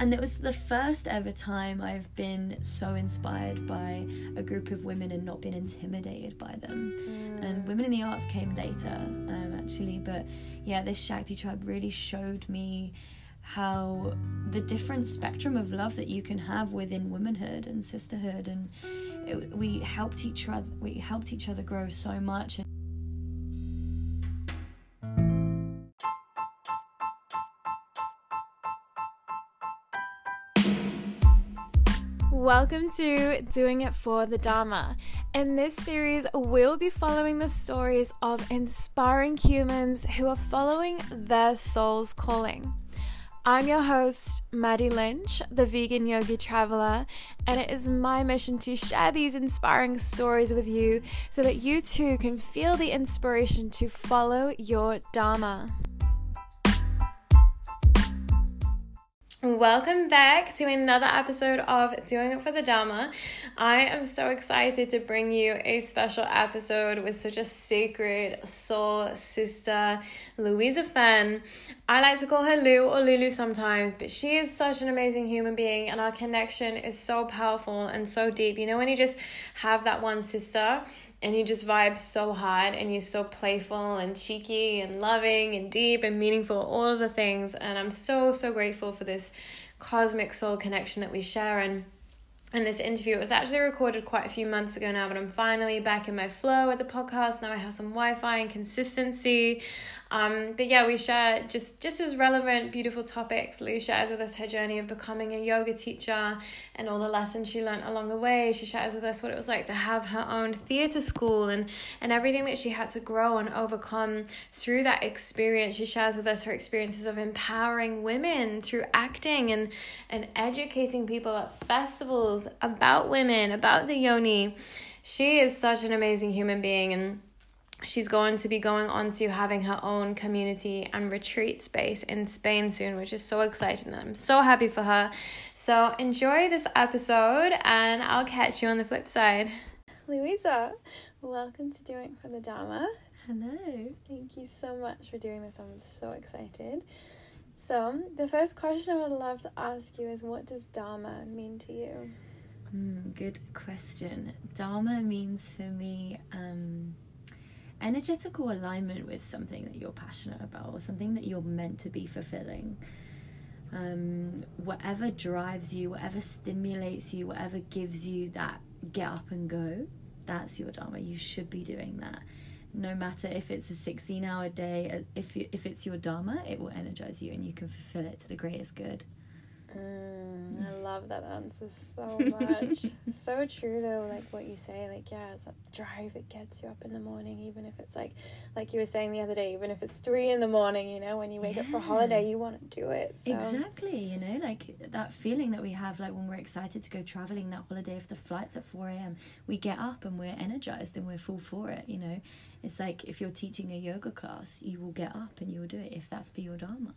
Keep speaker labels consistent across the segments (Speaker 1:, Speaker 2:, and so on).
Speaker 1: and it was the first ever time I've been so inspired by a group of women and not been intimidated by them.
Speaker 2: Mm.
Speaker 1: And Women in the Arts came later, um, actually, but yeah, this Shakti tribe really showed me how the different spectrum of love that you can have within womanhood and sisterhood and it, we helped each other we helped each other grow so much
Speaker 2: Welcome to Doing It for the Dharma. In this series, we'll be following the stories of inspiring humans who are following their soul's calling. I'm your host, Maddie Lynch, the vegan yogi traveler, and it is my mission to share these inspiring stories with you so that you too can feel the inspiration to follow your Dharma. Welcome back to another episode of Doing It for the Dharma. I am so excited to bring you a special episode with such a sacred soul sister, Louisa Fenn. I like to call her Lou or Lulu sometimes, but she is such an amazing human being, and our connection is so powerful and so deep. You know, when you just have that one sister and you just vibe so hard and you're so playful and cheeky and loving and deep and meaningful all of the things and i'm so so grateful for this cosmic soul connection that we share and in this interview. It was actually recorded quite a few months ago now, but I'm finally back in my flow with the podcast. Now I have some Wi-Fi and consistency. Um, but yeah, we share just just as relevant, beautiful topics. Lou shares with us her journey of becoming a yoga teacher and all the lessons she learned along the way. She shares with us what it was like to have her own theatre school and and everything that she had to grow and overcome through that experience. She shares with us her experiences of empowering women through acting and and educating people at festivals about women, about the yoni. She is such an amazing human being and she's going to be going on to having her own community and retreat space in Spain soon, which is so exciting. I'm so happy for her. So enjoy this episode and I'll catch you on the flip side. Louisa, welcome to Doing for the Dharma.
Speaker 1: hello
Speaker 2: Thank you so much for doing this. I'm so excited. So, the first question I would love to ask you is what does Dharma mean to you?
Speaker 1: Mm, good question. Dharma means for me um, energetical alignment with something that you're passionate about or something that you're meant to be fulfilling. Um, whatever drives you, whatever stimulates you, whatever gives you that get up and go, that's your Dharma. You should be doing that. No matter if it's a 16 hour day, if, you, if it's your Dharma, it will energize you and you can fulfill it to the greatest good.
Speaker 2: Mm, I love that answer so much. so true though, like what you say, like yeah, it's that drive that gets you up in the morning, even if it's like like you were saying the other day, even if it's three in the morning, you know, when you wake up for
Speaker 1: Yeah.
Speaker 2: holiday, you want to do it. So
Speaker 1: Exactly, you know, like that feeling that we have, like when we're excited to go traveling that holiday. If the flight's at 4 a.m., we get up and we're energized and we're full for it, you know. It's like if you're teaching a yoga class, you will get up and you will do it if that's for your Dharma.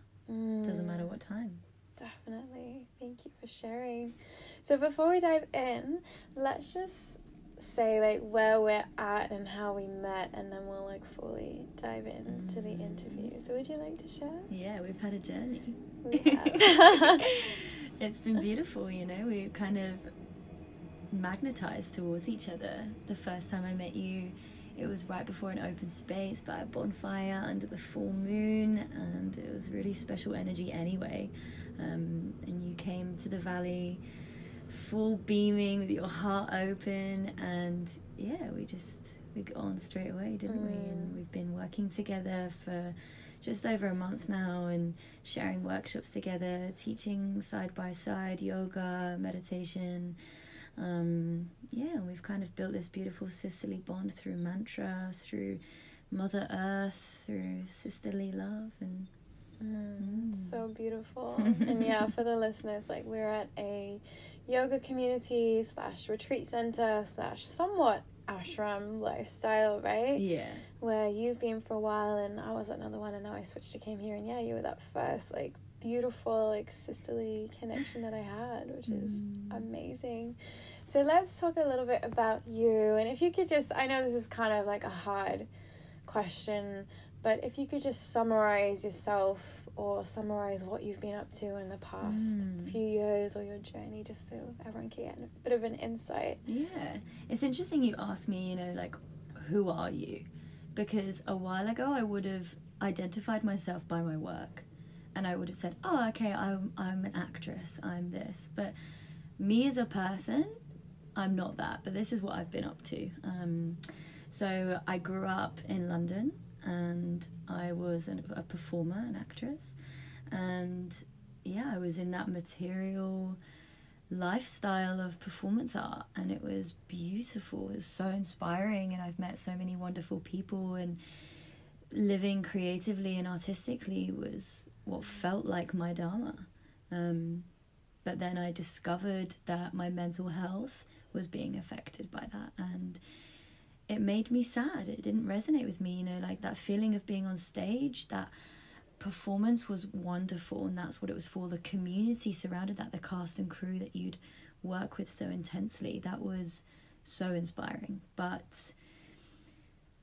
Speaker 1: Doesn't matter
Speaker 2: Mm,
Speaker 1: what time.
Speaker 2: Definitely. Thank you for sharing. So before we dive in, let's just say like where we're at and how we met and then we'll like fully dive into the interview. So would you like to share?
Speaker 1: Yeah, we've had a journey.
Speaker 2: We have.
Speaker 1: it's been beautiful, you know. We kind of magnetized towards each other. The first time I met you, it was right before an open space by a bonfire under the full moon, and it was really special energy anyway. Um, and you came to the valley full beaming with your heart open, and yeah, we just we got on straight away, didn't we? And
Speaker 2: Mm.
Speaker 1: we've been working together for just over a month now and sharing workshops together, teaching side by side yoga, meditation. Um, yeah, and we've kind of built this beautiful sisterly bond through mantra, through Mother Earth, through sisterly love, and
Speaker 2: Mm. So beautiful. and yeah, for the listeners, like we're at a yoga community slash retreat center slash somewhat ashram lifestyle, right?
Speaker 1: yeah,
Speaker 2: Where you've been for a while and I was at another one and now I switched to came here and yeah, you were that first like beautiful like sisterly connection that I had, which is
Speaker 1: Mm.
Speaker 2: amazing. So let's talk a little bit about you and if you could just I know this is kind of like a hard question But if you could just summarize yourself or summarize what you've been up to in the past
Speaker 1: Mm.
Speaker 2: few years or your journey, just so everyone can get a bit of an insight.
Speaker 1: Yeah. It's interesting you asked me, you know, like, who are you? Because a while ago I would have identified myself by my work and I would have said, oh, okay, I'm, I'm an actress, I'm this. But me as a person, I'm not that. But this is what I've been up to. Um, so I grew up in London and I was an, a performer, an actress. And yeah, I was in that material lifestyle of performance art and it was beautiful it was so inspiring and i've met so many wonderful people and living creatively and artistically was what felt like my dharma um, but then i discovered that my mental health was being affected by that and it made me sad. It didn't resonate with me you know like that feeling of being on stage that performance was wonderful and that's what it was for. The community surrounded that the cast and crew that you'd work with so intensely that was so inspiring. But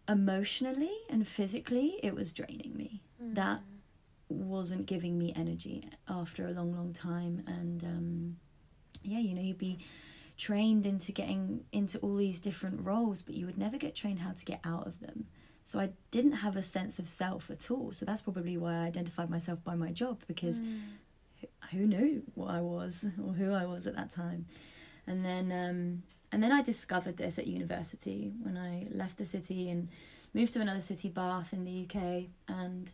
Speaker 1: emotionally and physically it was draining me. That wasn't giving me energy after a long long time. And um yeah you know you'd be trained into getting into all these different roles but you would never get trained how to get out of them so I didn't have a sense of self at all. So that's probably why I identified myself by my job because
Speaker 2: Mm.
Speaker 1: who- who knew what I was or who I was at that time. And then um, and then I discovered this at university when I left the city and moved to another city, Bath in the UK, and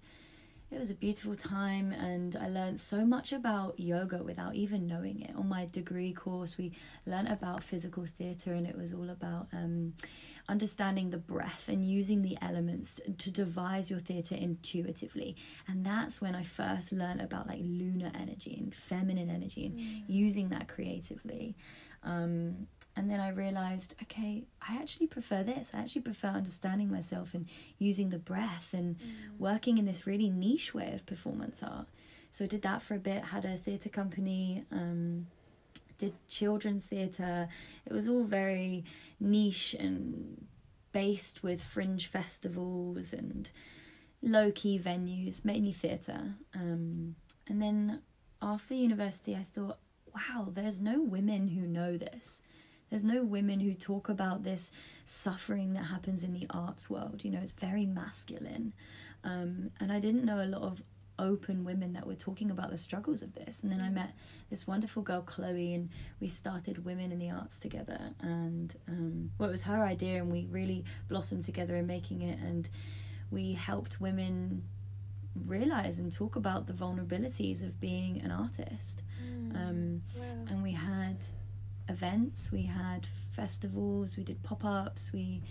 Speaker 1: it was a beautiful time and I learned so much about yoga without even knowing it. On my degree course, we learned about physical theatre and it was all about um, understanding the breath and using the elements to devise your theatre intuitively. And that's when I first learned about like lunar energy and feminine energy and using that creatively. Um, and then I realized, okay, I actually prefer this. I actually prefer understanding myself and using the breath and working in this really niche way of performance art. So I did that for a bit, had a theatre company, um, did children's theatre. It was all very niche and based with fringe festivals and low key venues, mainly theatre. Um, and then after university, I thought, wow, there's no women who know this. There's no women who talk about this suffering that happens in the arts world. You know, it's very masculine. Um, and I didn't know a lot of open women that were talking about the struggles of this. And then I met this wonderful girl, Chloe, and we started Women in the Arts together. And um, well, it was her idea, and we really blossomed together in making it. And we helped women realize and talk about the vulnerabilities of being an artist. Um,
Speaker 2: Wow.
Speaker 1: and we had events, we had festivals, we did pop ups, we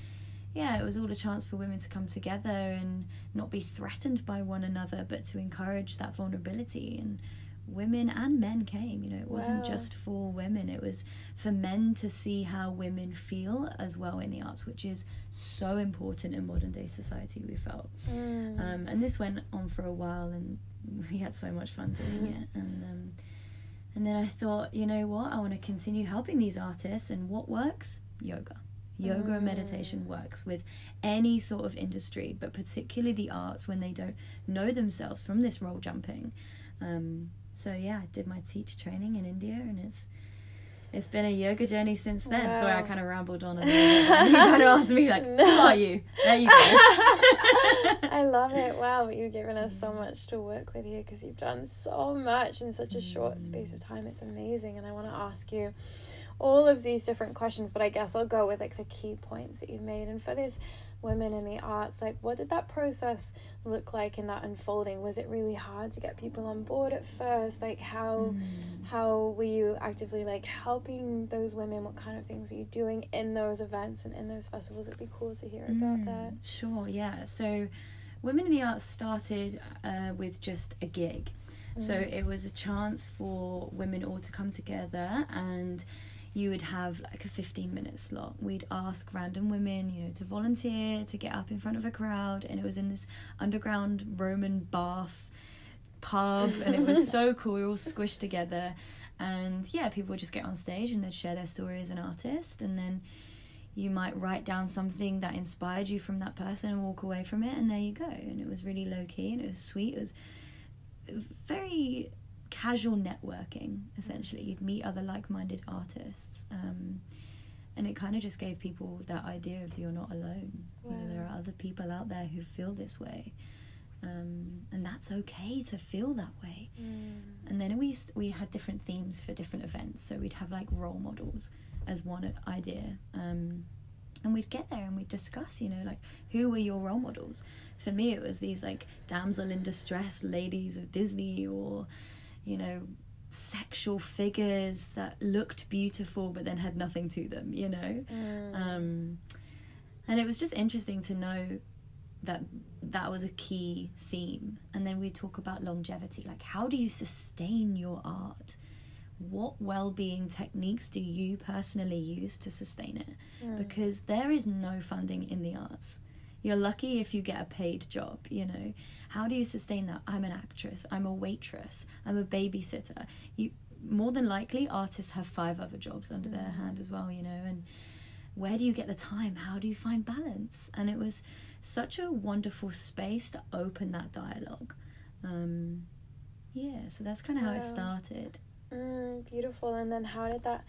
Speaker 1: yeah, it was all a chance for women to come together and not be threatened by one another, but to encourage that vulnerability. And women and men came, you know, it wasn't
Speaker 2: Wow.
Speaker 1: just for women, it was for men to see how women feel as well in the arts, which is so important in modern day society, we felt.
Speaker 2: Mm.
Speaker 1: Um, and this went on for a while, and we had so much fun doing it. And um, and then I thought, you know what? I want to continue helping these artists, and what works? Yoga. Yoga and meditation works with any sort of industry, but particularly the arts when they don't know themselves from this role jumping. Um, so yeah, I did my teacher training in India, and it's it's been a yoga journey since then. Sorry, I kind of rambled on. And you kind of asked me like, "Who are you?" There you go.
Speaker 2: I love it. Wow, you've given us so much to work with here because you've done so much in such a short space of time. It's amazing. And I want to ask you all of these different questions, but I guess I'll go with like the key points that you've made. And for this women in the arts, like what did that process look like in that unfolding? Was it really hard to get people on board at first? Like how how were you actively like helping those women? What kind of things were you doing in those events and in those festivals? It'd be cool to hear about
Speaker 1: Mm,
Speaker 2: that.
Speaker 1: Sure, yeah. So, Women in the Arts started uh, with just a gig. So,
Speaker 2: Mm.
Speaker 1: it was a chance for women all to come together and you would have like a 15 minute slot. We'd ask random women, you know, to volunteer, to get up in front of a crowd, and it was in this underground Roman bath pub, and it was so cool. We were all squished together, and yeah, people would just get on stage and they'd share their story as an artist, and then you might write down something that inspired you from that person and walk away from it and there you go and it was really low key and it was sweet it was very casual networking essentially you'd meet other like-minded artists um, and it kind of just gave people that idea of you're not alone wow. you know there are other people out there who feel this way um, and that's okay to feel that way mm. and then we we had different themes for different events so we'd have like role models as one idea. Um, and we'd get there and we'd discuss, you know, like who were your role models? For me, it was these like damsel in distress ladies of Disney or, you know, sexual figures that looked beautiful but then had nothing to them, you know? Mm. Um, and it was just interesting to know that that was a key theme. And then we talk about longevity like, how do you sustain your art? what well-being techniques do you personally use to sustain it mm. because there is no funding in the arts you're lucky if you get a paid job you know how do you sustain that? I'm an actress. I'm a waitress. I'm a babysitter. You more than likely artists have five other jobs under mm. their hand as well you know and where do you get the time? How do you find balance? And it was such a wonderful space to open that dialogue. Um, yeah so that's kind of how it started.
Speaker 2: Mm, beautiful. And then how did that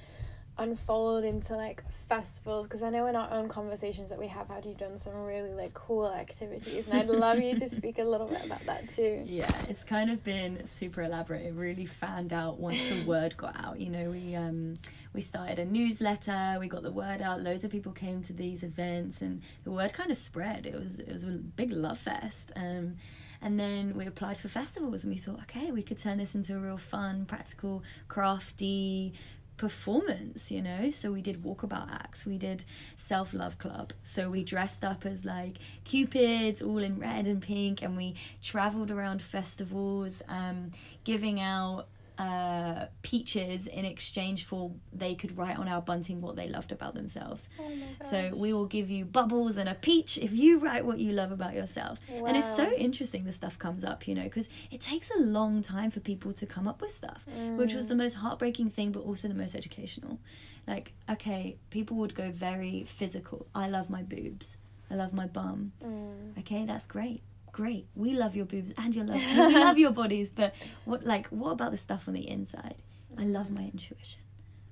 Speaker 2: unfold into like festivals? Because I know in our own conversations that we have had, you've done some really like cool activities, and I'd love you to speak a little bit about that too.
Speaker 1: Yeah, it's kind of been super elaborate. It really fanned out once the word got out. You know, we um we started a newsletter. We got the word out. Loads of people came to these events, and the word kind of spread. It was it was a big love fest. Um and then we applied for festivals and we thought, okay, we could turn this into a real fun, practical, crafty performance, you know. So we did walkabout acts, we did self love club. So we dressed up as like cupids, all in red and pink, and we traveled around festivals, um, giving out uh, peaches in exchange for they could write on our bunting what they loved about themselves.
Speaker 2: Oh
Speaker 1: so we will give you bubbles and a peach if you write what you love about yourself. Wow. And it's so interesting the stuff comes up, you know, because it takes a long time for people to come up with stuff, mm. which was the mm. most heartbreaking thing, but also the most educational. Like, okay, people would go very physical. I love my boobs. I love my bum. Mm. Okay, that's great great. We love your boobs and your love. we love your bodies, but what like what about the stuff on the inside? I love my intuition.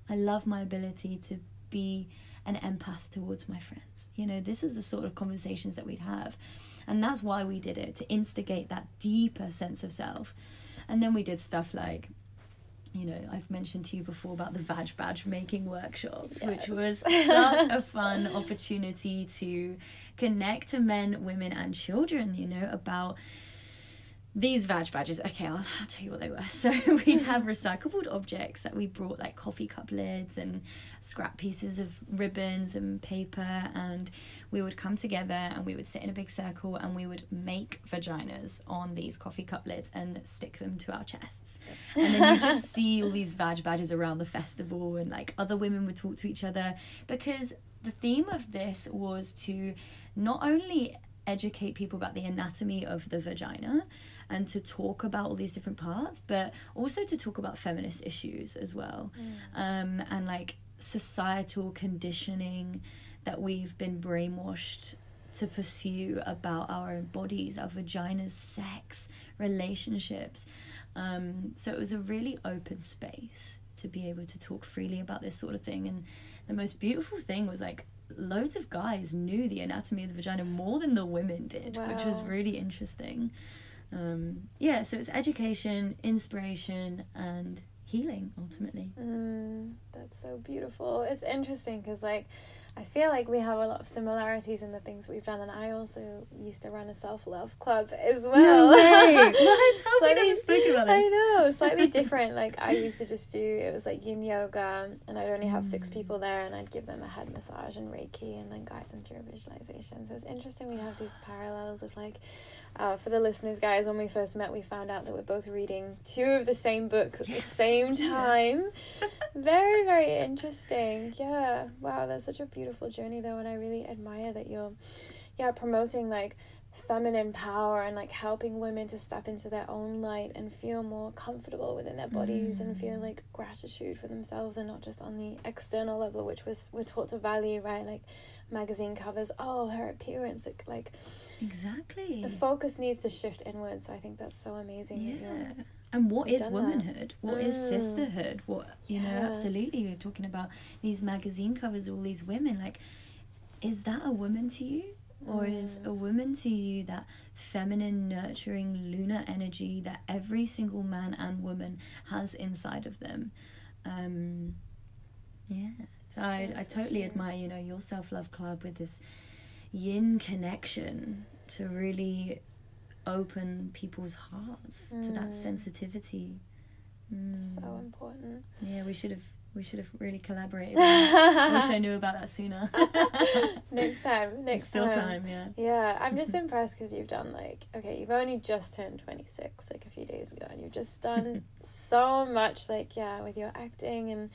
Speaker 1: I love my ability to be an empath towards my friends. You know, this is the sort of conversations that we'd have. And that's why we did it, to instigate that deeper sense of self. And then we did stuff like you know, I've mentioned to you before about the Vag Badge making workshops, yes. which was such a fun opportunity to connect to men, women, and children, you know, about these vag badges okay I'll, I'll, tell you what they were. So we'd have recyclable objects that we brought like coffee cup lids and scrap pieces of ribbons and paper and we would come together and we would sit in a big circle and we would make vaginas on these coffee cup lids and stick them to our chests. And then you just see all these vag badges around the festival and like other women would talk to each other because the theme of this was to not only educate people about the anatomy of the vagina and to talk about all these different parts, but also to talk about feminist issues as well. Mm. Um, and like societal conditioning that we've been brainwashed to pursue about our own bodies, our vaginas, sex, relationships. Um, so it was a really open space to be able to talk freely about this sort of thing. And the most beautiful thing was like loads of guys knew the anatomy of the vagina more than the women did, wow. which was really interesting. Um, yeah, so it's education, inspiration, and healing ultimately.
Speaker 2: Mm, that's so beautiful. It's interesting because, like, I feel like we have a lot of similarities in the things we've done, and I also used to run a self love club as well. No
Speaker 1: way! what? How slightly, spoke about this?
Speaker 2: I know, slightly different. Like I used to just do it was like Yin yoga, and I'd only have six people there, and I'd give them a head massage and Reiki, and then guide them through a visualization. So it's interesting we have these parallels of like, uh, for the listeners, guys, when we first met, we found out that we're both reading two of the same books at yes. the same time. Very very interesting. Yeah. Wow, that's such a beautiful journey though, and I really admire that you're, yeah, promoting like feminine power and like helping women to step into their own light and feel more comfortable within their bodies mm. and feel mm. like gratitude for themselves and not just on the external level which was we're taught to value right like magazine covers oh her appearance like, like
Speaker 1: exactly
Speaker 2: the focus needs to shift inward so i think that's so amazing
Speaker 1: yeah and what is womanhood that. What mm. is sisterhood what you yeah. know absolutely you're talking about these magazine covers all these women like is that a woman to you or is a woman to you that feminine, nurturing, lunar energy that every single man and woman has inside of them? Um, yeah. So, so I, I totally true. admire, you know, your self love club with this yin connection to really open people's hearts mm. to that mm. sensitivity.
Speaker 2: Mm. So important.
Speaker 1: Yeah, we should have we should have really collaborated. I wish I knew about that sooner.
Speaker 2: next time. Next
Speaker 1: Still
Speaker 2: time.
Speaker 1: time, yeah.
Speaker 2: Yeah, I'm just impressed because you've done like okay, you've only just turned 26 like a few days ago, and you've just done so much. Like yeah, with your acting and.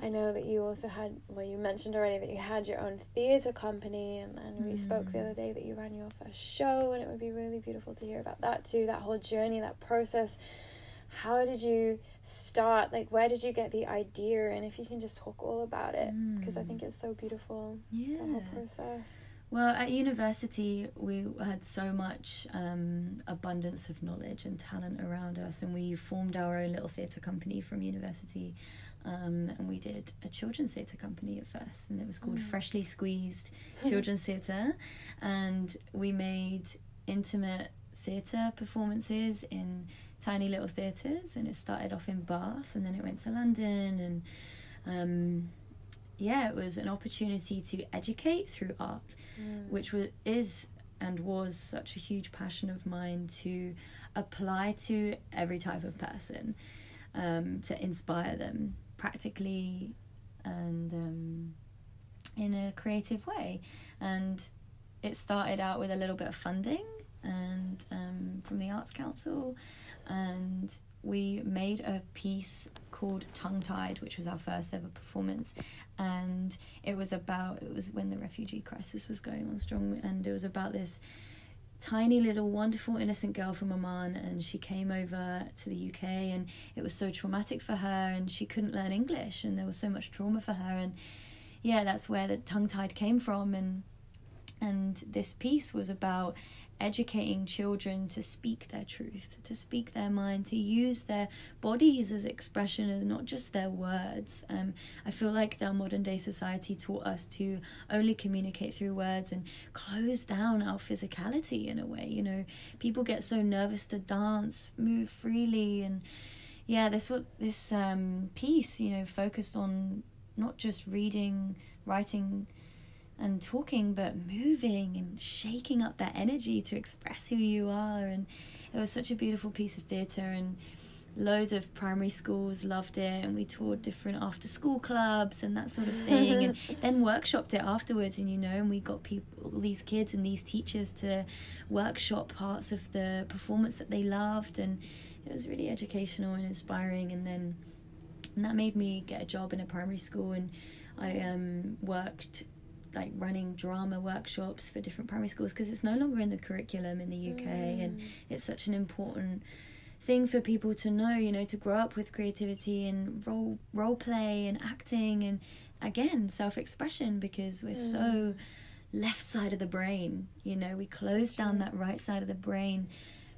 Speaker 2: I know that you also had, well, you mentioned already that you had your own theatre company, and, and we mm. spoke the other day that you ran your first show, and it would be really beautiful to hear about that too, that whole journey, that process. How did you start like where did you get the idea? And if you can just talk all about it because mm. i think it's so beautiful
Speaker 1: yeah
Speaker 2: that whole process.
Speaker 1: Well at university we had so much um, abundance of knowledge and talent around us and we formed our own little theatre company from university um, and we did a children's theatre company at first and it was called mm. freshly squeezed children's theatre and we made intimate theatre performances in tiny little theatres, and it started off in Bath, and then it went to London, and um, yeah, it was an opportunity to educate through art, mm. which was is and was such a huge passion of mine to apply to every type of person, um, to inspire them practically and um, in a creative way, and it started out with a little bit of funding and um, from the Arts Council and we made a piece called Tongue Tied, which was our first ever performance. And it was about, it was when the refugee crisis was going on strong, and it was about this tiny little wonderful innocent girl from Oman and she came over to the UK and it was so traumatic for her and she couldn't learn English and there was so much trauma for her and yeah that's where the tongue tied came from and and this piece was about educating children to speak their truth, to speak their mind, to use their bodies as expression and not just their words. Um, I feel like our modern day society taught us to only communicate through words and close down our physicality in a way. You know, people get so nervous to dance, move freely, and yeah, this what this um, piece, you know, focused on not just reading, writing and talking but moving and shaking up that energy to express who you are. And it was such a beautiful piece of theatre and loads of primary schools loved it and we toured different after school clubs and that sort of thing and then workshopped it afterwards and you know and we got people these kids and these teachers to workshop parts of the performance that they loved and it was really educational and inspiring. And then and that made me get a job in a primary school and I um, worked like running drama workshops for different primary schools because it's no longer in the curriculum in the UK mm. and it's such an important thing for people to know you know to grow up with creativity and role role play and acting and again self-expression because we're mm. so left side of the brain you know we close so down that right side of the brain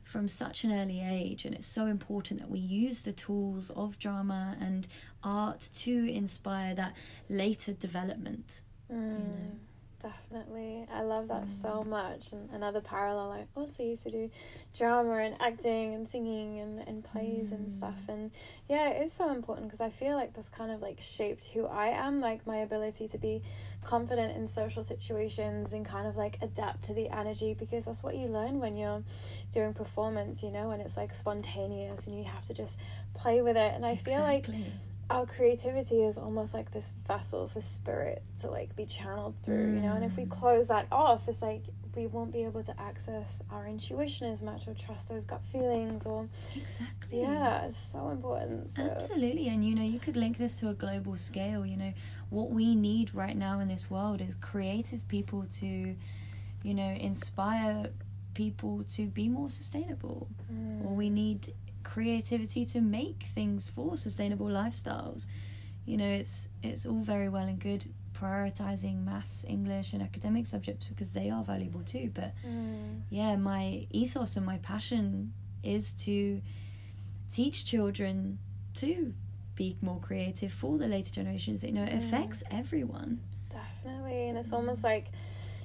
Speaker 1: from such an early age and it's so important that we use the tools of drama and art to inspire that later development
Speaker 2: Mm, you know? Definitely. I love that mm. so much. And another parallel, I also used to do drama and acting and singing and, and plays mm. and stuff. Mm. And yeah, it is so important because I feel like this kind of like shaped who I am, like my ability to be confident in social situations and kind of like adapt to the energy because that's what you learn when you're doing performance, you know, and it's like spontaneous and you have to just play with it. And I exactly. feel like our creativity is almost like this vessel for spirit to like be channeled through, you know. And if we
Speaker 1: Mm.
Speaker 2: close that off, it's like we won't be able to access our intuition as much or trust those gut feelings or
Speaker 1: Exactly.
Speaker 2: yeah, it's so important. So
Speaker 1: Absolutely, and you know, you could link this to a global scale. You know, what we need right now in this world is creative people to, you know, inspire people to be more sustainable.
Speaker 2: Mm.
Speaker 1: Or we need creativity to make things for sustainable lifestyles. You know, it's it's all very well and good prioritizing maths, English, and academic subjects because they are valuable too. But
Speaker 2: Mm.
Speaker 1: yeah, my ethos and my passion is to teach children to be more creative for the later generations. You know, it
Speaker 2: Mm.
Speaker 1: affects everyone.
Speaker 2: Definitely. And it's almost like,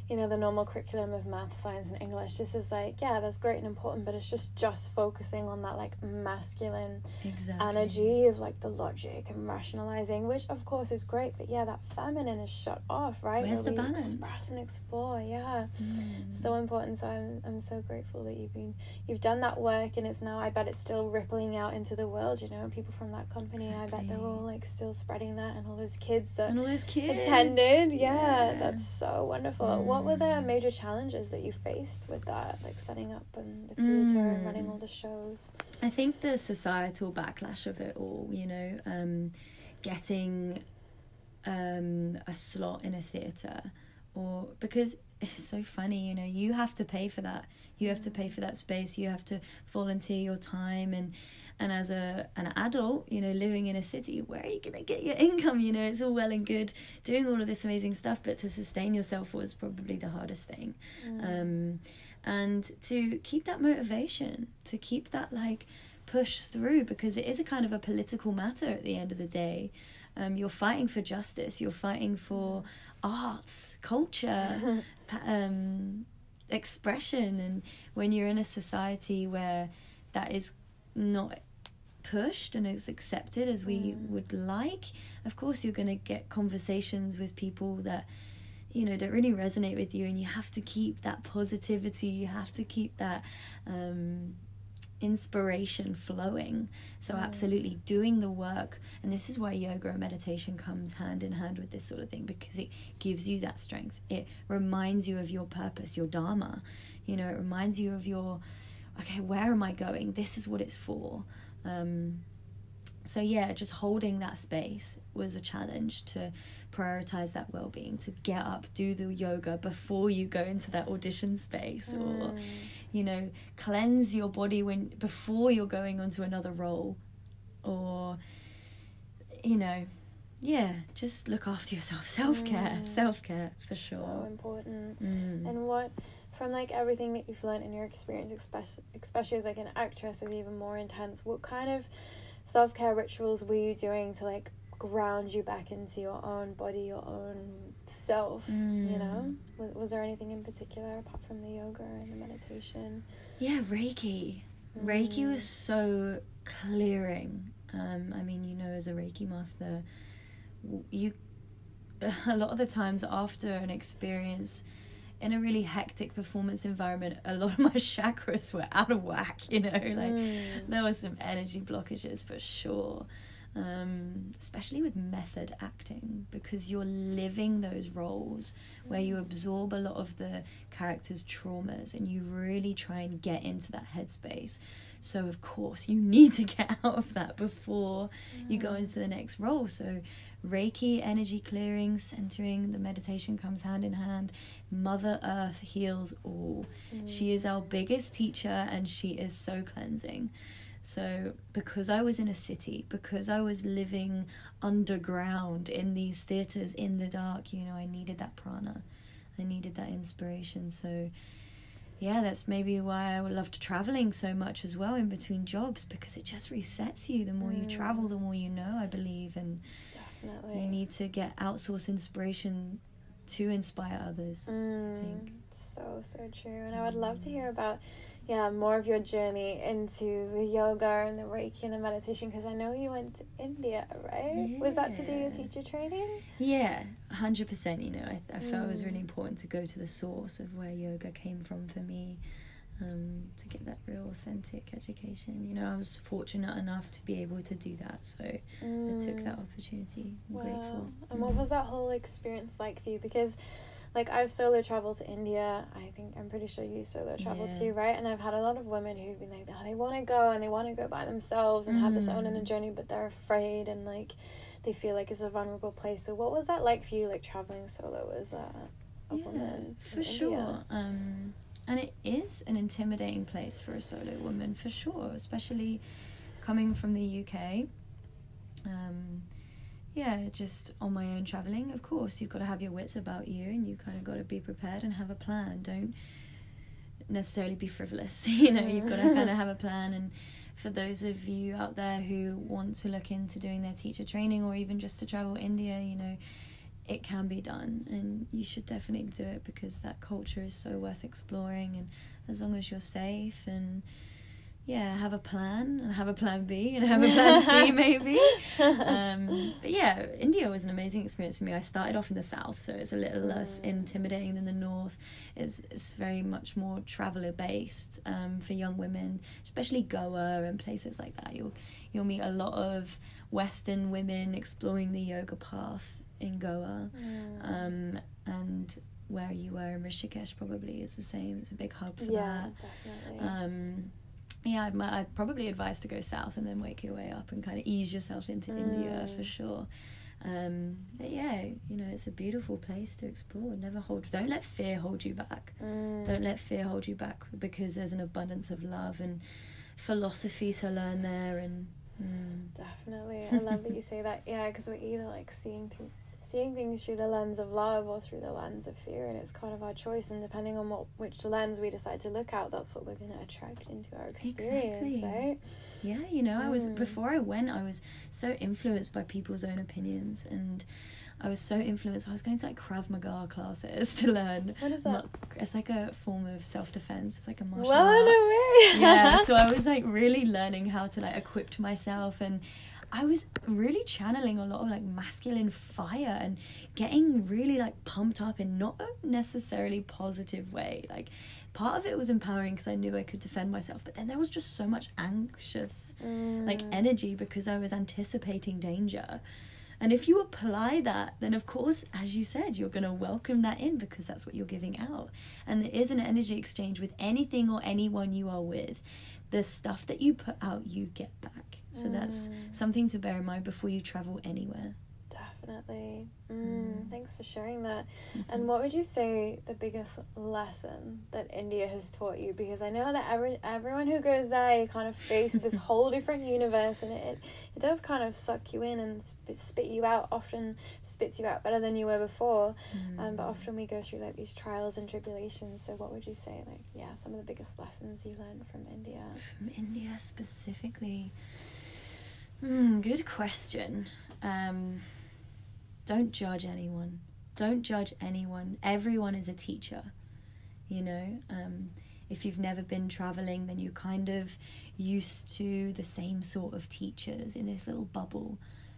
Speaker 2: you know, the normal curriculum of math, science, and English this is like, yeah, that's great and important, but it's just just focusing on that like masculine
Speaker 1: Exactly.
Speaker 2: energy of like the logic and rationalizing, which of course is great, but yeah, that feminine is shut off, right?
Speaker 1: Where's
Speaker 2: Where
Speaker 1: the balance?
Speaker 2: express and explore, yeah.
Speaker 1: Mm.
Speaker 2: So important. So I'm I'm so grateful that you've been you've done that work and it's now I bet it's still rippling out into the world, you know, people from that company, I bet they're all like still spreading that and all those kids that
Speaker 1: and all those kids
Speaker 2: attended. Yeah, that's so wonderful. What were the
Speaker 1: Mm.
Speaker 2: major challenges that you faced with that, like setting up um, the theater and running
Speaker 1: Mm.
Speaker 2: all the shows?
Speaker 1: I think the societal backlash of it all, you know, um, getting um, a slot in a theatre, or because it's so funny, you know, you have to pay for that. You have to pay for that space. You have to volunteer your time, and and as a an adult, you know, living in a city, where are you gonna get your income? You know, it's all well and good doing all of this amazing stuff, but to sustain yourself was probably the hardest thing um, and to keep that motivation, to keep that like push through, because it is a kind of a political matter at the end of the day. Um, you're fighting for justice. You're fighting for arts, culture, um, expression, and when you're in a society where that is not pushed and is accepted as we
Speaker 2: Mm.
Speaker 1: would like, of course you're going to get conversations with people that you know don't really resonate with you and you have to keep that positivity you have to keep that um inspiration flowing. So
Speaker 2: Mm.
Speaker 1: absolutely doing the work and this is why yoga and meditation comes hand in hand with this sort of thing because it gives you that strength. It reminds you of your purpose your dharma. You know it reminds you of your okay where am i going? This is what it's for um so yeah just holding that space was a challenge to prioritize that well-being to get up do the yoga before you go into that audition space or
Speaker 2: Mm.
Speaker 1: you know cleanse your body when before you're going onto another role or you know yeah just look after yourself self-care
Speaker 2: Mm.
Speaker 1: self-care for sure.
Speaker 2: So important.
Speaker 1: Mm.
Speaker 2: And what, from like everything that you've learned in your experience, especially, especially as like an actress, is even more intense. What kind of self care rituals were you doing to like ground you back into your own body, your own self? You
Speaker 1: Mm.
Speaker 2: know, was, was there anything in particular apart from the yoga and the meditation?
Speaker 1: yeah reiki reiki
Speaker 2: Mm.
Speaker 1: was so clearing um i mean you know as a reiki master you a lot of the times after an experience in a really hectic performance environment a lot of my chakras were out of whack you know like
Speaker 2: Mm.
Speaker 1: there was some energy blockages for sure um, especially with method acting because you're living those roles where you absorb a lot of the characters traumas and you really try and get into that headspace. So of course you need to get out of that before you go into the next role. So reiki energy clearing centering the meditation comes hand in hand mother earth heals all she is our biggest teacher and she is so cleansing. So, because I was in a city, because I was living underground in these theatres in the dark, you know, I needed that prana. I needed that inspiration. So, yeah, that's maybe why I loved traveling so much as well in between jobs because it just resets you. The more you
Speaker 2: Mm.
Speaker 1: travel, the more you know, I believe. And
Speaker 2: Definitely.
Speaker 1: you need to get outsource inspiration to inspire others.
Speaker 2: Mm,
Speaker 1: think.
Speaker 2: so so true and i would love to hear about yeah more of your journey into the yoga and the reiki and the meditation because i know you went to india right was that to do your teacher training
Speaker 1: Yeah, hundred percent. You know, I, I felt it was really
Speaker 2: Mm.
Speaker 1: important to go to the source of where yoga came from for me. Um, to get that real authentic education. You know, I was fortunate enough to be able to do that, so
Speaker 2: Mm.
Speaker 1: I took that opportunity. I'm
Speaker 2: Wow.
Speaker 1: grateful.
Speaker 2: And what
Speaker 1: Mm.
Speaker 2: was that whole experience like for you? Because, like, I've solo traveled to India. I think I'm pretty sure you solo traveled
Speaker 1: Yeah.
Speaker 2: too, right? And I've had a lot of women who've been like, oh, they want to go and they want to go by themselves and have this own inner
Speaker 1: Mm.
Speaker 2: journey, but they're afraid and like they feel like it's a vulnerable place. So, what was that like for you, like traveling solo as a, a woman?
Speaker 1: for sure. Um, and it is an intimidating place for a solo woman, for sure, especially coming from the UK. Um, yeah, just on my own traveling. Of course, you've got to have your wits about you, and you kind of got to be prepared and have a plan. Don't necessarily be frivolous. you know, you've got to kind of have a plan. And for those of you out there who want to look into doing their teacher training or even just to travel India, you know, it can be done, and you should definitely do it because that culture is so worth exploring. And as long as you're safe and yeah, have a plan and have a plan B and have a plan C maybe. Um, but yeah, India was an amazing experience for me. I started off in the south, so it's a little less
Speaker 2: Mm.
Speaker 1: intimidating than the north. It's it's very much more traveler based um, for young women, especially Goa and places like that. You'll you'll meet a lot of Western women exploring the yoga path in Goa,
Speaker 2: Mm.
Speaker 1: um, and where you were in Rishikesh probably is the same. It's a big hub for
Speaker 2: yeah,
Speaker 1: that.
Speaker 2: definitely.
Speaker 1: Um, yeah, I'd, I'd probably advise to go south and then work your way up and kind of ease yourself into India
Speaker 2: Mm.
Speaker 1: for sure. Um, but yeah, you know, it's a beautiful place to explore. Never hold, don't let fear hold you back.
Speaker 2: Mm.
Speaker 1: Don't let fear hold you back because there's an abundance of love and philosophy to learn there. And mm,
Speaker 2: Definitely. I love that you say that. Yeah, because we're either like seeing through seeing things through the lens of love or through the lens of fear and it's kind of our choice and depending on what which lens we decide to look at that's what we're going to attract into our experience
Speaker 1: Exactly.
Speaker 2: right
Speaker 1: yeah, you know, I was
Speaker 2: Mm.
Speaker 1: before I went, I was so influenced by people's own opinions and. I was so influenced. I was going to like Krav Maga classes to learn
Speaker 2: what is that
Speaker 1: it's like a form of self defense. It's like a martial
Speaker 2: well
Speaker 1: art.
Speaker 2: no way
Speaker 1: yeah, so I was like really learning how to like equip myself and I was really channeling a lot of like masculine fire and getting really like pumped up in not a necessarily positive way. Like part of it was empowering because I knew I could defend myself, but then there was just so much anxious like
Speaker 2: Mm.
Speaker 1: energy because I was anticipating danger. And if you apply that, then of course, as you said, you're going to welcome that in because that's what you're giving out. And there is an energy exchange with anything or anyone you are with. The stuff that you put out, you get back. So that's
Speaker 2: Mm.
Speaker 1: something to bear in mind before you travel anywhere.
Speaker 2: definitely mm,
Speaker 1: Mm.
Speaker 2: thanks for sharing that and what would you say the biggest lesson that India has taught you? Because I know that every, everyone who goes there, you kind of face with this whole different universe, and it, it does kind of suck you in and spit, spit you out. Often spits you out better than you were before. Um, but
Speaker 1: Mm.
Speaker 2: often we go through like these trials and tribulations. So what would you say? Like, yeah, some of the biggest lessons you learned from India.
Speaker 1: From India specifically? Hmm, good question. Um, don't judge anyone. Don't judge anyone. Everyone is a teacher. You know, um, if you've never been traveling, then you're kind of used to the same sort of teachers in this little bubble.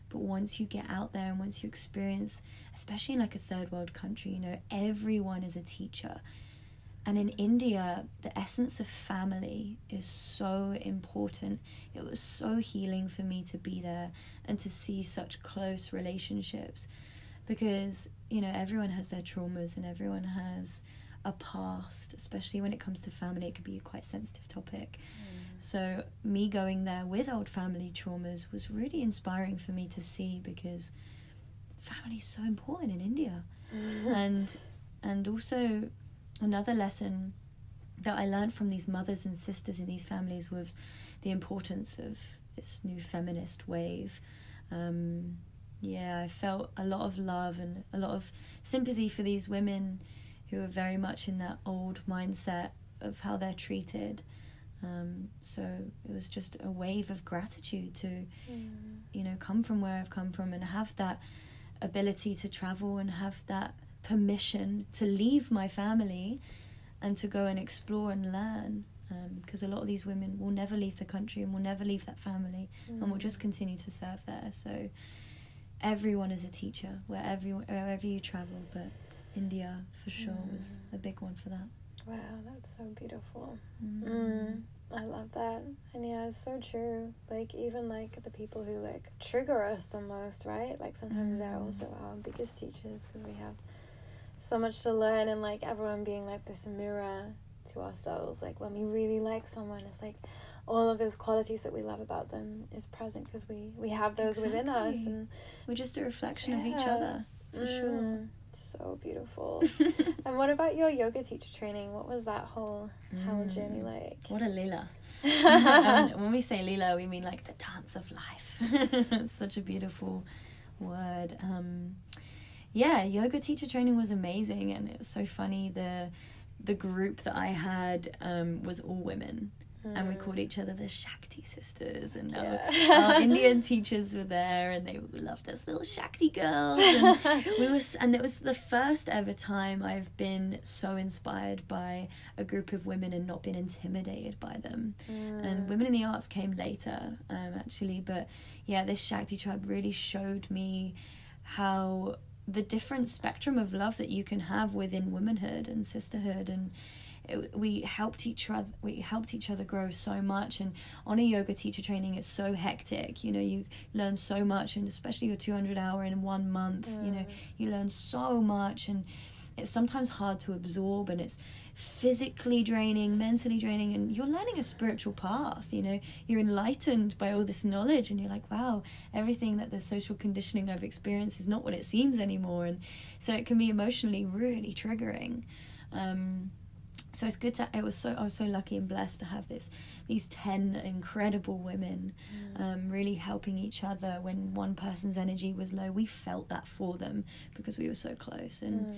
Speaker 1: But once you get out there and once you experience, especially in like a third world country, you know, everyone is a teacher. And in India, the essence of family is so important. It was so healing for me to be there and to see such close relationships because, you know, everyone has their traumas and everyone has a past, especially when it comes to family, it could be a quite sensitive topic. Mm. So, me going there with old family traumas was really inspiring for me to see because family is so important in India and and also another lesson that I learned from these mothers and sisters in these families was the importance of this new feminist wave. Um, yeah, I felt a lot of love and a lot of sympathy for these women who are very much in that old mindset of how they're treated. Um, so it was just a wave of gratitude to
Speaker 2: Mm.
Speaker 1: you know come from where I've come from and have that ability to travel and have that permission to leave my family and to go and explore and learn because a lot of these women will never leave the country and will never leave that family and will just continue to serve there so everyone is a teacher wherever you, wherever you travel but India for sure was a big one for that
Speaker 2: Wow, that's so beautiful.
Speaker 1: Mm.
Speaker 2: Mm, I love that. And yeah, it's so true. Like even like the people who like trigger us the most, right? Like sometimes they're
Speaker 1: Mm.
Speaker 2: also our biggest teachers because we have so much to learn and like everyone being like this mirror to ourselves. Like when we really like someone, it's like all of those qualities that we love about them is present because we we have those within us and
Speaker 1: We're just a reflection of each other, for
Speaker 2: Mm, so beautiful. and what about your yoga teacher training? What was that whole whole
Speaker 1: Mm.
Speaker 2: journey like?
Speaker 1: What a lila. and when we say lila, we mean like the dance of life. it's such a beautiful word. Um, yeah, yoga teacher training was amazing, and it was so funny. The the group that I had um, was all women, and we
Speaker 2: Mm.
Speaker 1: called each other the Shakti sisters, and our,
Speaker 2: Yeah.
Speaker 1: our Indian teachers were there, and they loved us little Shakti girls. And we was, and it was the first ever time I've been so inspired by a group of women and not been intimidated by them
Speaker 2: Mm.
Speaker 1: and women in the arts came later um, actually but yeah this shakti tribe really showed me how the different spectrum of love that you can have within womanhood and sisterhood and it, we helped each other we helped each other grow so much and on a yoga teacher training it's so hectic you know you learn so much and especially your 200 hour in one month you know
Speaker 2: Mm.
Speaker 1: you learn so much and it's sometimes hard to absorb and it's physically draining mentally draining and you're learning a spiritual path you know? You're enlightened by all this knowledge and you're like wow everything that the social conditioning i've experienced is not what it seems anymore. And so it can be emotionally really triggering. Um, so it's good to it was so i was so lucky and blessed to have this these 10 incredible women um, really helping each other when one person's energy was low. We felt that for them because we were so close and
Speaker 2: Mm.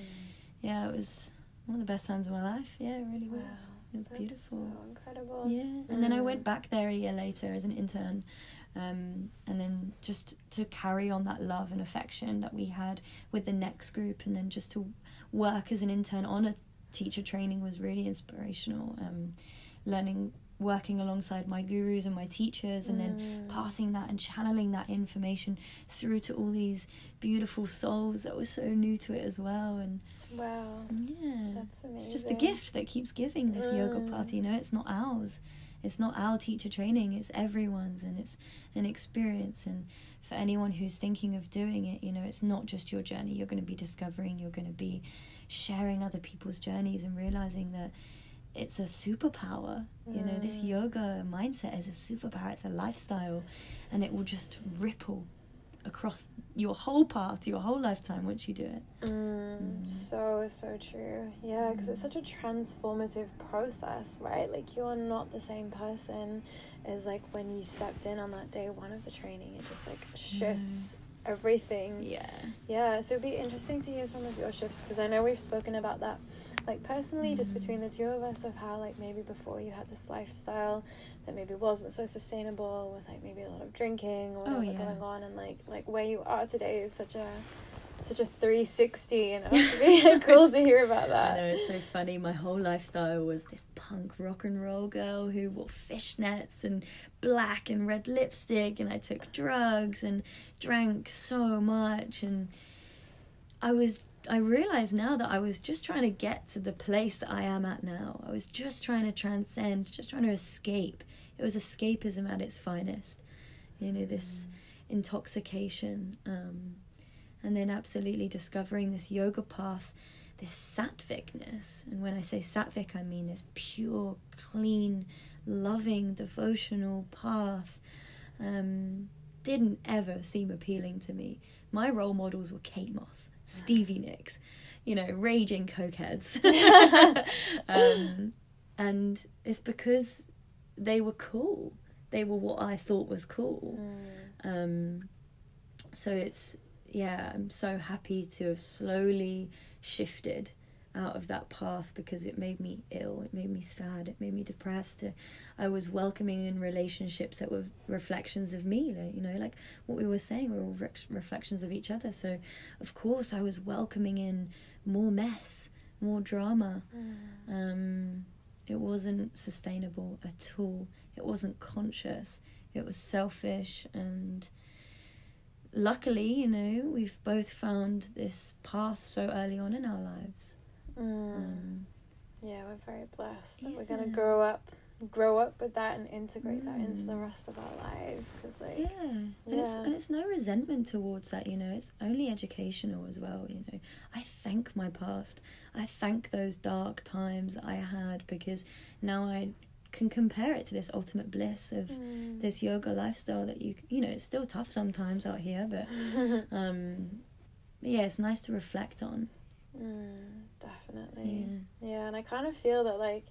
Speaker 1: Yeah it was one of the best times of my life yeah it really was
Speaker 2: Wow,
Speaker 1: it was beautiful
Speaker 2: So incredible.
Speaker 1: yeah and then i
Speaker 2: Mm.
Speaker 1: went back there a year later as an intern um, and then just to carry on that love and affection that we had with the next group and then just to work as an intern on a teacher training was really inspirational um, learning working alongside my gurus and my teachers and then
Speaker 2: Mm.
Speaker 1: passing that and channeling that information through to all these beautiful souls that were so new to it as well and
Speaker 2: Wow.
Speaker 1: yeah
Speaker 2: That's amazing.
Speaker 1: it's just the gift that keeps giving this yoga
Speaker 2: Mm.
Speaker 1: path you know it's not ours it's not our teacher training it's everyone's and it's an experience and for anyone who's thinking of doing it you know it's not just your journey you're going to be discovering you're going to be sharing other people's journeys and realizing that it's a superpower you know this
Speaker 2: Mm.
Speaker 1: yoga mindset is a superpower it's a lifestyle and it will just ripple across your whole path your whole lifetime once you do it
Speaker 2: Mm,
Speaker 1: Mm.
Speaker 2: so so true. Yeah, because it's such a transformative process, right? Like you're not the same person as like when you stepped in on that day one of the training. It just like shifts everything.
Speaker 1: yeah
Speaker 2: Yeah, so it'd be interesting to hear some of your shifts because I know we've spoken about that, like personally, just
Speaker 1: Mm.
Speaker 2: between the two of us, of how like maybe before you had this lifestyle that maybe wasn't so sustainable with like maybe a lot of drinking or
Speaker 1: Oh, yeah.
Speaker 2: going on, and like like where you are today is such a such a three sixty, and it'd be cool to hear about
Speaker 1: I know
Speaker 2: that.
Speaker 1: it's so funny. My whole lifestyle was this punk rock and roll girl who wore fishnets and black and red lipstick, and I took drugs and drank so much. And I was, I realize now that I was just trying to get to the place that I am at now. I was just trying to transcend, just trying to escape. It was escapism at its finest, you know, this intoxication. Um, and then absolutely discovering this yoga path, this sattvicness. And when I say sattvic, I mean this pure, clean, loving, devotional path. Um, didn't ever seem appealing to me. My role models were Kate Moss, Stevie Nicks, you know, raging cokeheads. um, and it's because they were cool. They were what I thought was cool.
Speaker 2: Mm.
Speaker 1: Um, so it's yeah, I'm so happy to have slowly shifted out of that path because it made me ill, it made me sad, it made me depressed. I was welcoming in relationships that were reflections of me, like, you know, like what we were saying, we're all re- reflections of each other. So, of course, I was welcoming in more mess, more drama.
Speaker 2: Mm.
Speaker 1: Um, it wasn't sustainable at all. It wasn't conscious. It was selfish and luckily, you know, we've both found this path so early on in our lives.
Speaker 2: Mm.
Speaker 1: Um,
Speaker 2: Yeah, we're very blessed that we're gonna grow up, grow up with that, and integrate that into the
Speaker 1: Mm.
Speaker 2: rest of our lives. Cause like,
Speaker 1: Yeah, and it's
Speaker 2: Yeah.
Speaker 1: and it's no resentment towards that. You know, it's only educational as well. You know, I thank my past. I thank those dark times that I had because now I can compare it to this ultimate bliss of
Speaker 2: Mm.
Speaker 1: this yoga lifestyle that you you know it's still tough sometimes out here, but um, but yeah, it's nice to reflect on.
Speaker 2: Mm, definitely.
Speaker 1: Yeah.
Speaker 2: Yeah, and I kind of feel that like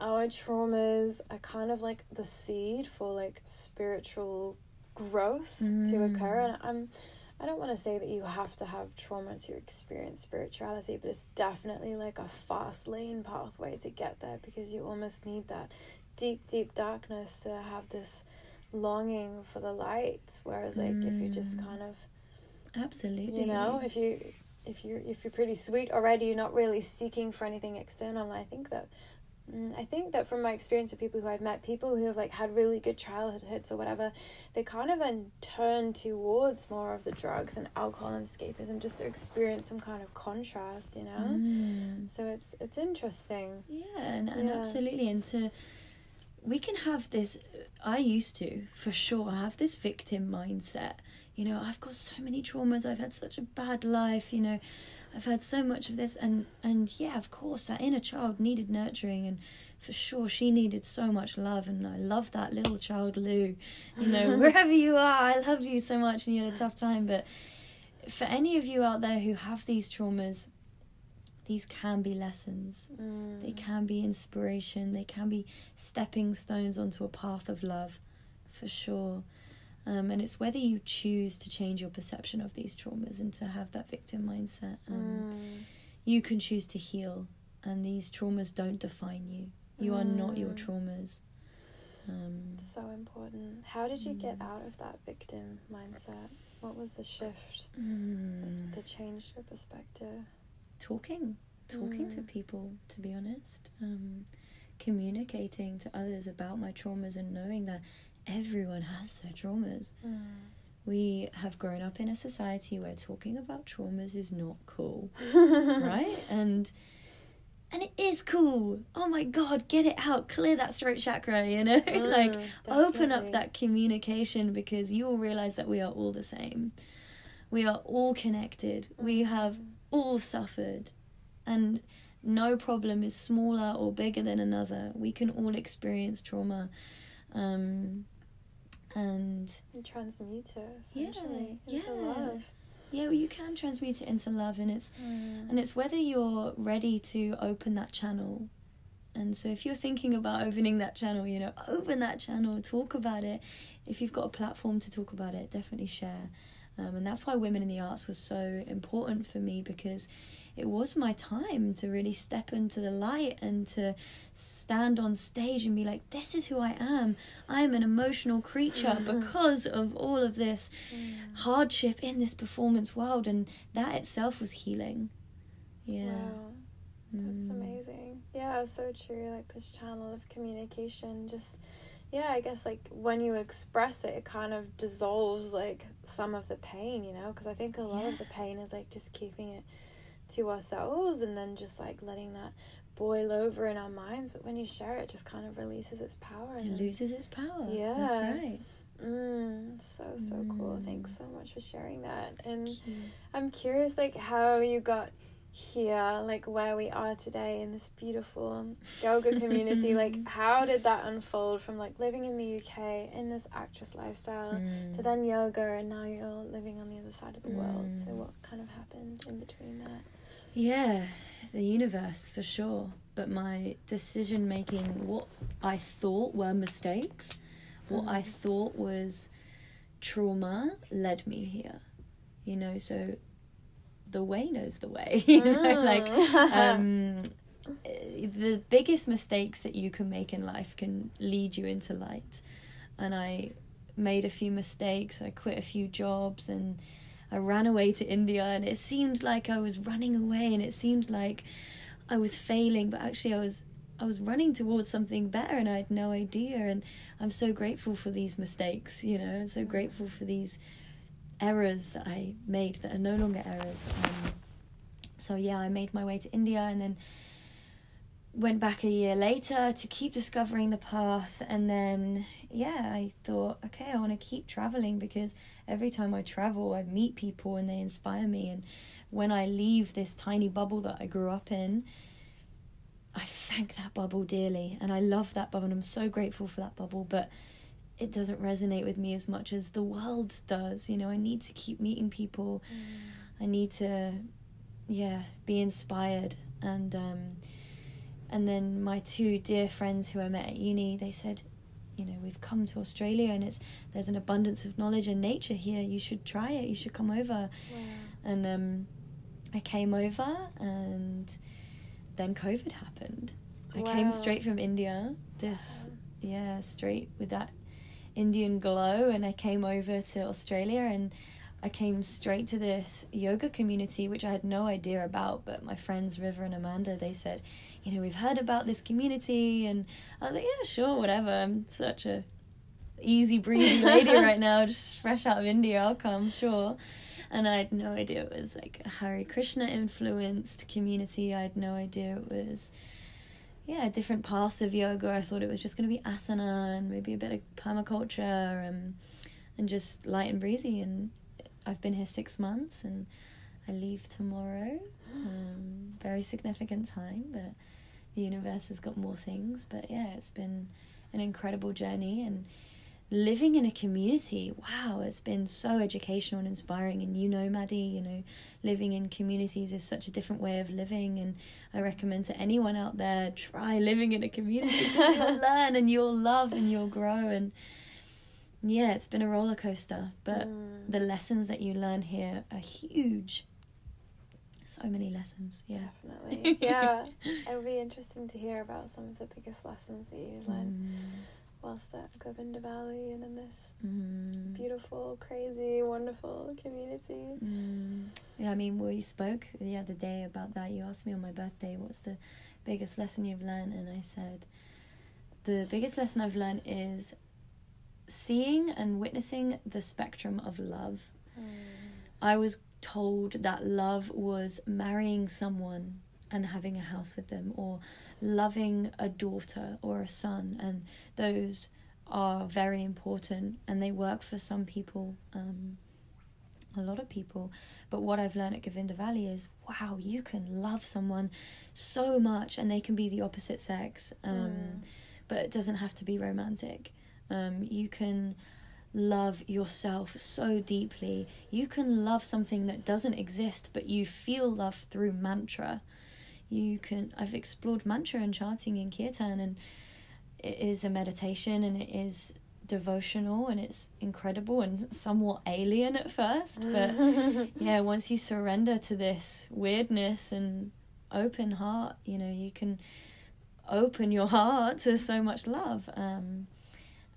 Speaker 2: our traumas are kind of like the seed for like spiritual growth to occur.
Speaker 1: Mm.
Speaker 2: And I'm I don't want to say that you have to have trauma to experience spirituality, but it's definitely like a fast lane pathway to get there because you almost need that deep, deep darkness to have this longing for the light. Whereas like if you're just
Speaker 1: Mm.
Speaker 2: kind of
Speaker 1: Absolutely.
Speaker 2: you know if you if you're if you're pretty sweet already you're not really seeking for anything external and i think that mm, i think that from my experience of people who i've met people who have like had really good childhoods or whatever they kind of then turn towards more of the drugs and alcohol and escapism just to experience some kind of contrast you know
Speaker 1: Mm.
Speaker 2: so it's it's interesting
Speaker 1: Yeah, and, and
Speaker 2: Yeah.
Speaker 1: absolutely. And to, we can have this, I used to, for sure, have this victim mindset. You know, I've got so many traumas, I've had such a bad life, you know, I've had so much of this. And, and yeah, of course, that inner child needed nurturing. And for sure, she needed so much love. And I love that little child, Lou. You know, wherever you are, I love you so much and you had a tough time. But for any of you out there who have these traumas, these can be lessons.
Speaker 2: mm.
Speaker 1: They can be inspiration. They can be stepping stones onto a path of love, for sure. Um, and it's whether you choose to change your perception of these traumas and to have that victim mindset. Um,
Speaker 2: Mm.
Speaker 1: You can choose to heal, and these traumas don't define you. You are not your
Speaker 2: Mm.
Speaker 1: traumas. Um,
Speaker 2: so important how did you get
Speaker 1: Mm.
Speaker 2: out of that victim mindset what was the shift
Speaker 1: mm,
Speaker 2: that changed your perspective
Speaker 1: talking, talking to
Speaker 2: Mm.
Speaker 1: people. To be honest, um, communicating to others about my traumas and knowing that everyone has their traumas.
Speaker 2: Mm.
Speaker 1: we have grown up in a society where talking about traumas is not cool, right? And and it is cool. Oh my god, get it out, clear that throat chakra, you know? like
Speaker 2: Mm,
Speaker 1: open up that communication because you will realize that we are all the same. We are all connected. We have
Speaker 2: Mm.
Speaker 1: all suffered. And no problem is smaller or bigger than another. We can all experience trauma. Um and
Speaker 2: transmute it
Speaker 1: Yeah,
Speaker 2: into
Speaker 1: yeah.
Speaker 2: love.
Speaker 1: yeah, well, you can transmute it into love, and it's
Speaker 2: Mm.
Speaker 1: and it's whether you're ready to open that channel. And so, if you're thinking about opening that channel, you know, open that channel, talk about it. If you've got a platform to talk about it, definitely share. Um, and that's why Women in the Arts was so important for me because it was my time to really step into the light and to stand on stage and be like, this is who I am. I am an emotional creature because of all of this
Speaker 2: Mm.
Speaker 1: hardship in this performance world. And that itself was healing. Yeah.
Speaker 2: Wow, that's
Speaker 1: Mm.
Speaker 2: amazing. Yeah, so true. Like this channel of communication, just yeah, I guess like when you express it, it kind of dissolves like some of the pain, you know. Because I think a lot of the pain is like just keeping it to ourselves and then just like letting that boil over in our minds. But when you share it, it just kind of releases its power.
Speaker 1: It loses its power. That's
Speaker 2: Yeah.
Speaker 1: right.
Speaker 2: Mm, so so cool.
Speaker 1: Mm.
Speaker 2: Thanks so much for sharing that. And I'm curious, like, how you got here, like, where we are today in this beautiful yoga community. like, how did that unfold from, like, living in the UK in this actress lifestyle
Speaker 1: Mm.
Speaker 2: to then yoga, and now you're living on the other side of the world? So,
Speaker 1: Mm.
Speaker 2: what kind of happened in between that?
Speaker 1: Yeah, the universe for sure. But my decision making, what I thought were mistakes, what I
Speaker 2: Mhm.
Speaker 1: thought was trauma, led me here. You know, so the way knows the way. You know, like
Speaker 2: Mm.
Speaker 1: um, the biggest mistakes that you can make in life can lead you into light. And I made a few mistakes. I quit a few jobs and I ran away to India. And it seemed like I was running away, and it seemed like I was failing, but actually I was. I was running towards something better and I had no idea and I'm so grateful for these mistakes, you know, I'm so grateful for these errors that I made that are no longer errors. Um, so yeah, I made my way to India and then went back a year later to keep discovering the path and then yeah i thought okay i want to keep traveling because every time i travel i meet people and they inspire me and when i leave this tiny bubble that i grew up in i thank that bubble dearly and i love that bubble and i'm so grateful for that bubble but it doesn't resonate with me as much as the world does you know i need to keep meeting people mm. i need to yeah be inspired and um and then my two dear friends who I met at uni, they said, you know, we've come to Australia and it's there's an abundance of knowledge and nature here. You should try it. You should come over. Wow. And um, I came over, and then COVID happened. I came straight from India. This, yeah, straight with that Indian glow, and I came over to Australia and I came straight to this yoga community, which I had no idea about. But my friends River and Amanda, they said, you know, we've heard about this community, and I was like, yeah, sure, whatever. I'm such a easy breezy lady right now, just fresh out of India. I'll come, sure. And I had no idea it was like a Hare Krishna influenced community. I had no idea it was yeah, different paths of yoga. I thought it was just going to be asana and maybe a bit of permaculture and and just light and breezy. And I've been here six months and I leave tomorrow. Um, very significant time, but the universe has got more things. But yeah, it's been an incredible journey and living in a community. Wow, it's been so educational and inspiring. And you know, Maddie, you know, living in communities is such a different way of living. And I recommend to anyone out there try living in a community. you'll learn and you'll love and you'll grow and yeah, it's been a roller coaster, but mm. the lessons that you learn here are huge. So many lessons, yeah.
Speaker 2: Definitely. yeah. it would be interesting to hear about some of the biggest lessons that you learned mm. whilst at Govinda Valley and in this mm. beautiful, crazy, wonderful community.
Speaker 1: Mm. Yeah, I mean, we spoke the other day about that. You asked me on my birthday, what's the biggest lesson you've learned? And I said, the biggest lesson I've learned is seeing and witnessing the spectrum of love. Mm. I was told that love was marrying someone and having a house with them, or loving a daughter or a son, and those are very important and they work for some people, um, a lot of people. But what I've learned at Govinda Valley is wow, you can love someone so much and they can be the opposite sex, um, mm. but it doesn't have to be romantic. Um, you can love yourself so deeply. You can love something that doesn't exist, but you feel love through mantra. You can. I've explored mantra and chanting in kirtan, and it is a meditation, and it is devotional, and it's incredible and somewhat alien at first. But yeah, once you surrender to this weirdness and open heart, you know, you can open your heart to so much love. Um,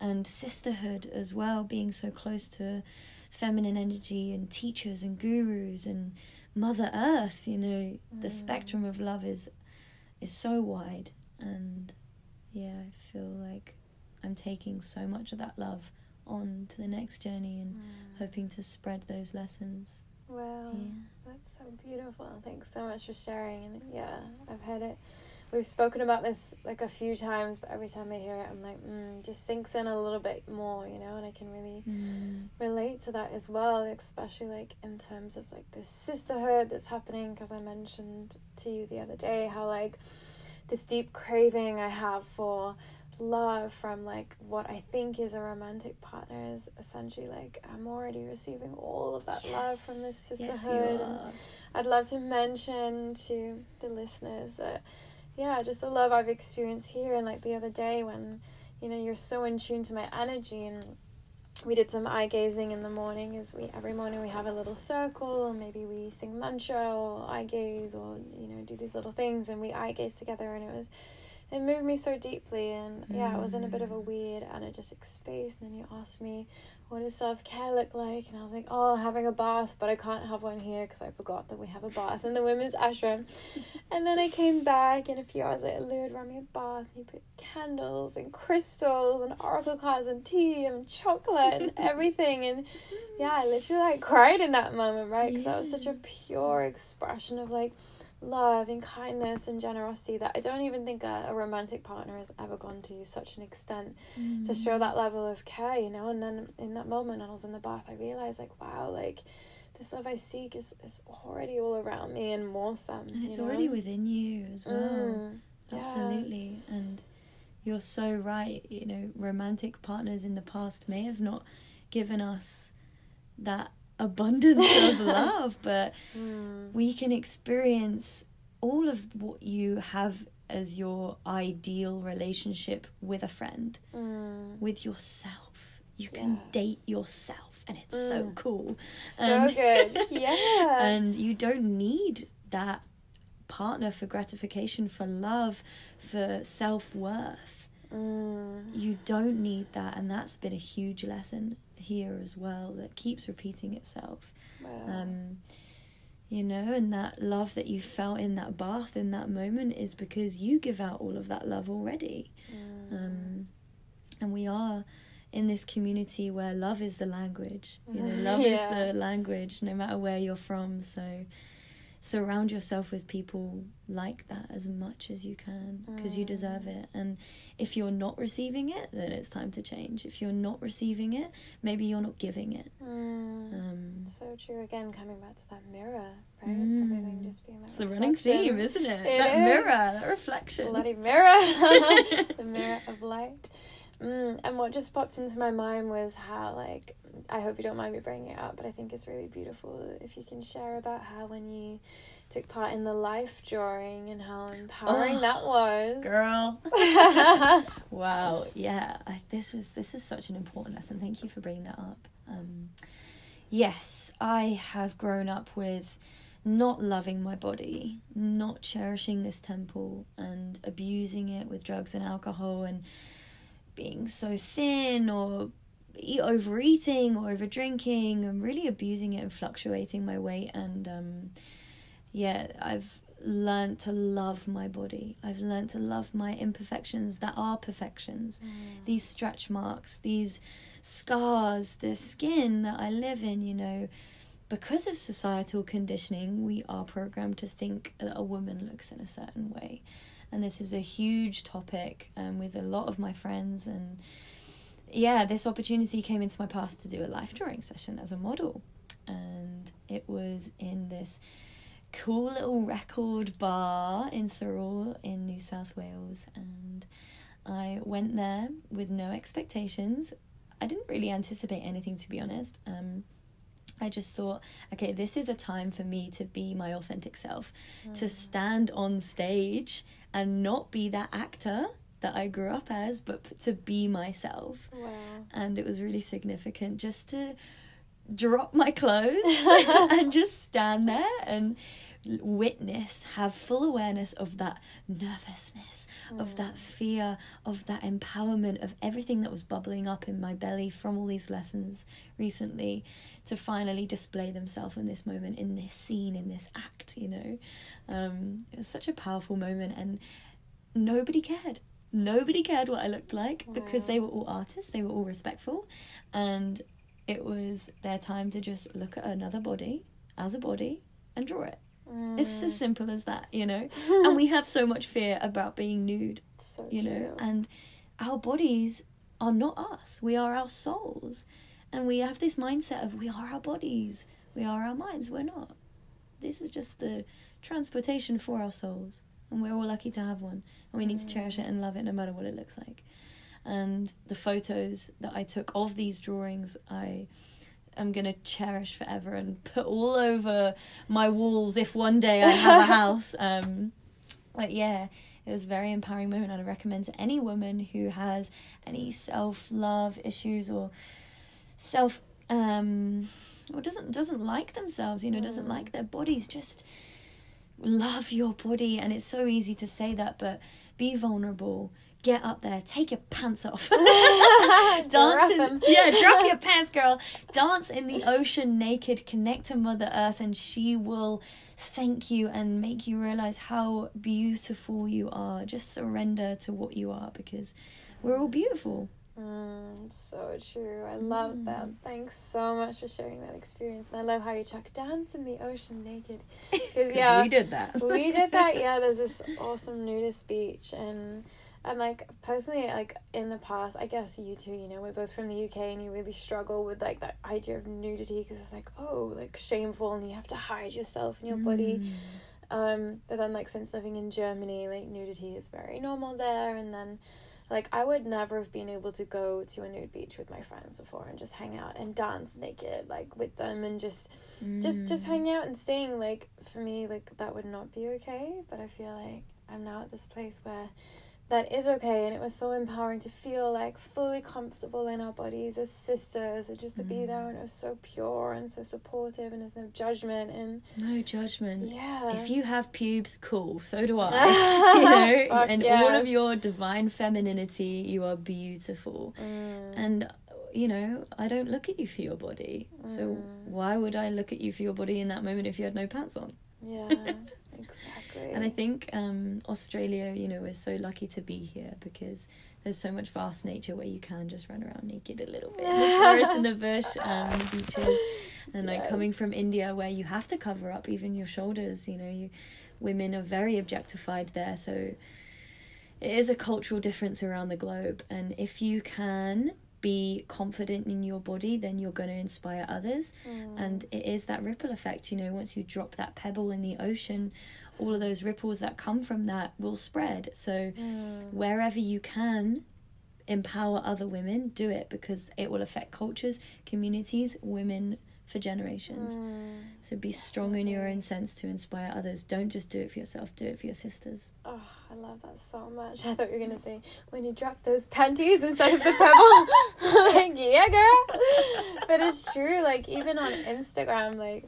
Speaker 1: and sisterhood as well, being so close to feminine energy and teachers and gurus and Mother Earth. You know, mm. the spectrum of love is is so wide, and yeah, I feel like I'm taking so much of that love on to the next journey and mm. hoping to spread those lessons.
Speaker 2: Wow, yeah. that's so beautiful. Thanks so much for sharing. And yeah, I've heard it we've spoken about this like a few times, but every time I hear it, I'm like, mm, just sinks in a little bit more, you know, and I can really mm. relate to that as well, especially like in terms of like this sisterhood that's happening. Because I mentioned to you the other day how like this deep craving I have for love from like what I think is a romantic partner is essentially like I'm already receiving all of that yes. love from this sisterhood. Yes, I'd love to mention to the listeners that yeah, just the love I've experienced here. And like the other day when, you know, you're so in tune to my energy and we did some eye gazing in the morning as we every morning we have a little circle and maybe we sing mantra or eye gaze or you know do these little things and we eye gaze together and it was it moved me so deeply and yeah, it was in a bit of a mm. weird energetic space. And then you asked me what does self-care look like? And I was like oh having a bath but I can't have one here because I forgot that we have a bath in the women's ashram. And then I came back and a few hours later Lou had run me a bath and he put candles and crystals and oracle cards and tea and chocolate and everything. And yeah I literally like cried in that moment right? Because yeah. that was such a pure expression of like love and kindness and generosity that I don't even think a, a romantic partner has ever gone to such an extent to show that level of care, you know. And then in that moment, when I was in the bath, I realized, like, wow, like this love I seek is, is already all around me and more some.
Speaker 1: And it's
Speaker 2: you know?
Speaker 1: already within you as well.
Speaker 2: Mm, yeah.
Speaker 1: Absolutely. And you're so right. You know, romantic partners in the past may have not given us that abundance of love, but
Speaker 2: Mm,
Speaker 1: we can experience all of what you have as your ideal relationship with a friend,
Speaker 2: mm.
Speaker 1: with yourself. You can date yourself, and it's so
Speaker 2: Mm.
Speaker 1: cool.
Speaker 2: So
Speaker 1: And-
Speaker 2: good. Yeah.
Speaker 1: and you don't need that partner for gratification, for love, for self worth.
Speaker 2: Mm,
Speaker 1: You don't need that, and that's been a huge lesson here as well that keeps repeating itself.
Speaker 2: wow.
Speaker 1: Um, you know, and that love that you felt in that bath in that moment is because you give out all of that love already.
Speaker 2: Mm.
Speaker 1: Um, and we are in this community where love is the language. You know, love
Speaker 2: Yeah.
Speaker 1: is the language, no matter where you're from. So surround yourself with people like that as much as you can because you deserve
Speaker 2: Mm.
Speaker 1: it. And if you're not receiving it, then it's time to change. If you're not receiving it, maybe you're not giving it.
Speaker 2: Mm.
Speaker 1: Um,
Speaker 2: So true. Again, coming back to that mirror, right?
Speaker 1: Mm.
Speaker 2: Everything just being that
Speaker 1: it's the running theme, isn't it?
Speaker 2: It
Speaker 1: that
Speaker 2: is.
Speaker 1: mirror, that reflection.
Speaker 2: Bloody mirror, the mirror of light. Mm, and what just popped into my mind was how, like, I hope you don't mind me bringing it up, but I think it's really beautiful if you can share about how when you took part in the life drawing and how empowering
Speaker 1: Oh,
Speaker 2: that was.
Speaker 1: Girl. wow. Yeah. I, this was this was such an important lesson. Thank you for bringing that up. Um, yes, I have grown up with not loving my body, not cherishing this temple, and abusing it with drugs and alcohol, and being so thin or overeating or over drinking, and really abusing it and fluctuating my weight. And um, yeah, I've learned to love my body. I've learned to love my imperfections that are perfections. These stretch marks, these scars, the skin that I live in, you know, because of societal conditioning, we are programmed to think that a woman looks in a certain way. And this is a huge topic um, with a lot of my friends. And yeah, this opportunity came into my past to do a life drawing session as a model. And it was in this cool little record bar in Thirroul in New South Wales. And I went there with no expectations. I didn't really anticipate anything, to be honest. Um, I just thought, okay, this is a time for me to be my authentic self, to stand on stage and not be that actor that I grew up as, but to be myself.
Speaker 2: Wow.
Speaker 1: And it was really significant just to drop my clothes and just stand there and witness, have full awareness of that nervousness, of mm. that fear, of that empowerment, of everything that was bubbling up in my belly from all these lessons recently to finally display themselves in this moment, in this scene, in this act, you know. Um, it was such a powerful moment, and nobody cared. Nobody cared what I looked like because they were all artists, they were all respectful, and it was their time to just look at another body as a body and draw it. It's as simple as that, you know. and we have so much fear about being nude,
Speaker 2: so
Speaker 1: you know, and our bodies are not us. We are our souls. And we have this mindset of we are our bodies, we are our minds. We're not. This is just the transportation for our souls. And we're all lucky to have one. And we need to cherish it and love it no matter what it looks like. And the photos that I took of these drawings, I am going to cherish forever and put all over my walls if one day I have a house. Um, but yeah, it was a very empowering moment. I'd recommend to any woman who has any self love issues or self um or doesn't doesn't like themselves, you know, doesn't
Speaker 2: Mm.
Speaker 1: like their bodies, just love your body and it's so easy to say that, but be vulnerable. Get up there, take your pants off. Dance in, yeah, drop your pants, girl. Dance in the ocean naked, connect to Mother Earth, and she will thank you and make you realize how beautiful you are. Just surrender to what you are because we're all beautiful.
Speaker 2: Mm, so true. I love that. Thanks so much for sharing that experience. And I love how you chuck dance in the ocean naked. Because yeah,
Speaker 1: we did that.
Speaker 2: we did that. Yeah, there's this awesome nudist beach, and and like personally, like in the past, I guess you too. You know, we're both from the UK, and you really struggle with like that idea of nudity because it's like oh, like shameful, and you have to hide yourself and your body.
Speaker 1: Mm.
Speaker 2: Um, but then like since living in Germany, like nudity is very normal there, and then like I would never have been able to go to a nude beach with my friends before and just hang out and dance naked like with them and just just just
Speaker 1: Mm.
Speaker 2: hang out and sing like for me like that would not be okay but I feel like I'm now at this place where that is okay and it was so empowering to feel like fully comfortable in our bodies as sisters and just to be there and it was so pure and so supportive and there's no judgment and
Speaker 1: No judgment.
Speaker 2: yeah
Speaker 1: If you have pubes, cool. So do I. you know,
Speaker 2: Fuck
Speaker 1: and all of your divine femininity, you are beautiful.
Speaker 2: Mm.
Speaker 1: And you know, I don't look at you for your body. So
Speaker 2: Mm.
Speaker 1: why would I look at you for your body in that moment if you had no pants on?
Speaker 2: yeah exactly
Speaker 1: And I think um, Australia, you know, we're so lucky to be here because there's so much vast nature where you can just run around naked a little bit in the forest and the bush, um, the beaches, and like coming from India where you have to cover up even your shoulders. You know, you women are very objectified there, so it is a cultural difference around the globe. And if you can be confident in your body, then you're going to inspire others
Speaker 2: Mm.
Speaker 1: and it is that ripple effect you know once you drop that pebble in the ocean all of those ripples that come from that will spread so
Speaker 2: Mm.
Speaker 1: wherever you can empower other women do it because it will affect cultures communities women for generations
Speaker 2: Mm.
Speaker 1: so be strong in your own sense to inspire others don't just do it for yourself do it for your sisters
Speaker 2: Oh, I love that so much. I thought you were gonna say when you drop those panties instead of the pebble. like, yeah, girl. But it's true. Like even on Instagram, like,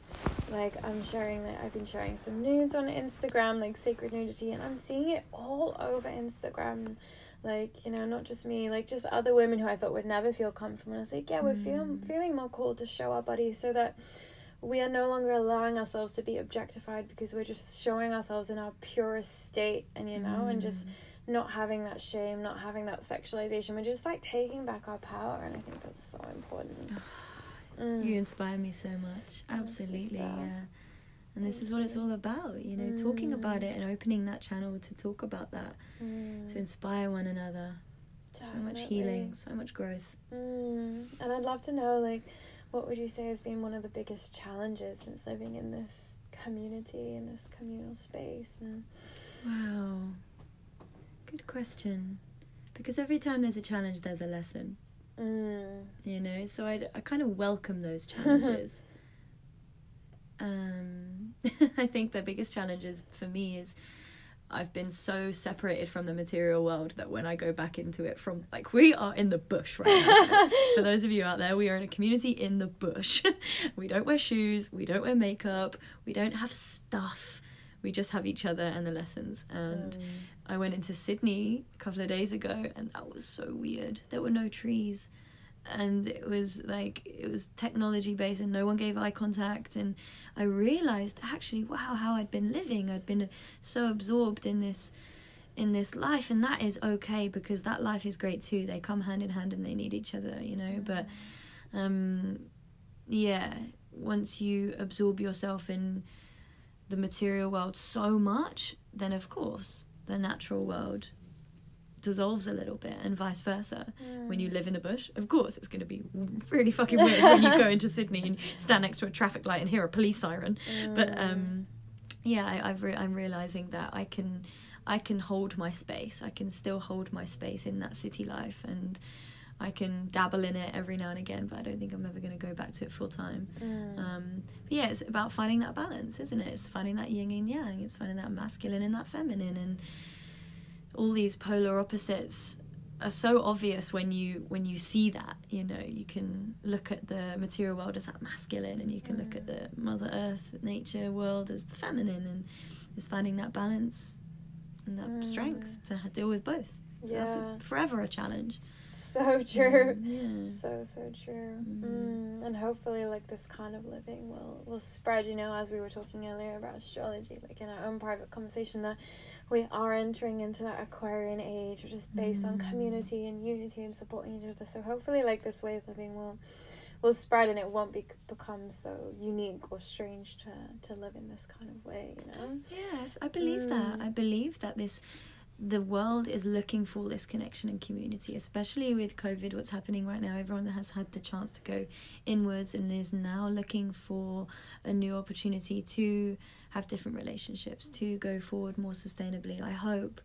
Speaker 2: like I'm sharing. Like I've been sharing some nudes on Instagram, like sacred nudity, and I'm seeing it all over Instagram. Like you know, not just me, like just other women who I thought would never feel comfortable. And I was like, yeah, we're feeling feeling more cool to show our bodies so that we are no longer allowing ourselves to be objectified because we're just showing ourselves in our purest state. And you know and just not having that shame not having that sexualization. We're just like taking back our power. And i think that's so important. Mm.
Speaker 1: you inspire me so much. Absolutely yeah and this is what it's all about you know talking about it and opening that channel to talk about that
Speaker 2: Mm.
Speaker 1: to inspire one another. So much healing, so much growth.
Speaker 2: Mm. and i'd love to know like what would you say has been one of the biggest challenges since living in this community in this communal space and
Speaker 1: Wow. Good question. Because every time there's a challenge, there's a lesson,
Speaker 2: mm.
Speaker 1: you know? So I, I kind of welcome those challenges. um, I think the biggest challenges for me is I've been so separated from the material world that when I go back into it from like we are in the bush right now. For those of you out there, we are in a community in the bush. we don't wear shoes, we don't wear makeup, we don't have stuff. We just have each other and the lessons. And mm. I went into Sydney a couple of days ago and that was so weird. There were no trees. And it was like it was technology based and no one gave eye contact. And I realized actually wow how I'd been living. I'd been so absorbed in this in this life. And that is okay because that life is great too. They come hand in hand and they need each other you know. But um yeah once you absorb yourself in the material world so much then of course the natural world dissolves a little bit and vice versa. When you live in the bush of course it's going to be really fucking weird when you go into sydney and stand next to a traffic light and hear a police siren. But um yeah I, I've re- i'm realizing that i can i can hold my space. I can still hold my space in that city life and i can dabble in it every now and again but i don't think i'm ever going to go back to it full time.
Speaker 2: Mm.
Speaker 1: um but yeah it's about finding that balance isn't it? It's finding that yin and yang. It's finding that masculine and that feminine and all these polar opposites are so obvious when you when you see that you know you can look at the material world as that masculine and you can look at the mm. mother earth nature world as the feminine and it's finding that balance and that mm. strength to deal with both So that's
Speaker 2: Yeah.
Speaker 1: a, forever a challenge.
Speaker 2: So true.
Speaker 1: Mm, yeah.
Speaker 2: So so true.
Speaker 1: Mm.
Speaker 2: Mm. And hopefully, like this kind of living will will spread. You know, as we were talking earlier about astrology, like in our own private conversation, that we are entering into that Aquarian age, which is based on
Speaker 1: Mm.
Speaker 2: community and unity and supporting each other. So hopefully, like this way of living will will spread, and it won't be become so unique or strange to to live in this kind of way. You know.
Speaker 1: Yeah, I believe that.
Speaker 2: Mm.
Speaker 1: I believe that this the world is looking for this connection and community, especially with COVID, what's happening right now. Everyone that has had the chance to go inwards and is now looking for a new opportunity to have different relationships, to go forward more sustainably. I hope.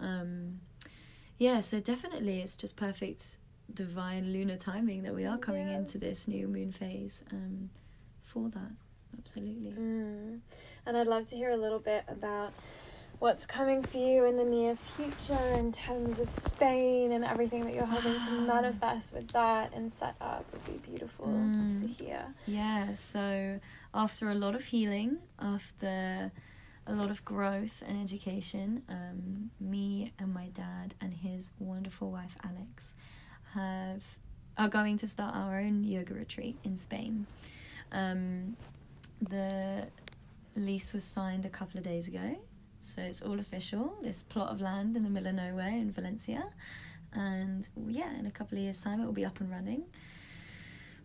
Speaker 1: Um, yeah, so definitely it's just perfect divine lunar timing that we are coming into this new moon phase um, for that. Absolutely.
Speaker 2: Mm. And I'd love to hear a little bit about what's coming for you in the near future in terms of Spain and everything that you're hoping to manifest with that and set up would be beautiful
Speaker 1: Mm.
Speaker 2: to hear.
Speaker 1: Yeah, so after a lot of healing, after a lot of growth and education, um, me and my dad and his wonderful wife Alex have are going to start our own yoga retreat in Spain. Um, the lease was signed a couple of days ago, so it's all official. This plot of land in the middle of nowhere in Valencia, and yeah, in a couple of years' time, it will be up and running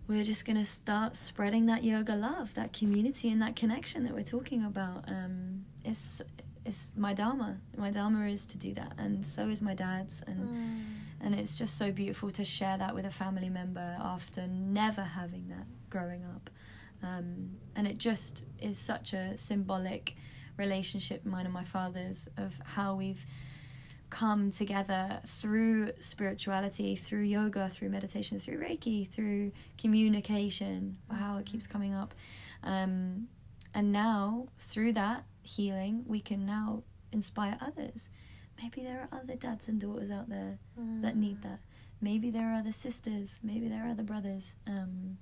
Speaker 1: we're just going to start spreading that yoga love, that community, and that connection that we're talking about. Um, it's it's my dharma. My dharma is to do that, and so is my dad's, and
Speaker 2: Mm.
Speaker 1: and it's just so beautiful to share that with a family member after never having that growing up. Um, and it just is such a symbolic relationship, mine and my father's, of how we've come together through spirituality, through yoga, through meditation, through Reiki, through communication. Wow, it keeps coming up. Um, and now, through that healing, we can now inspire others. Maybe there are other dads and daughters out there that need that. Maybe there are other sisters, maybe there are other brothers. Um,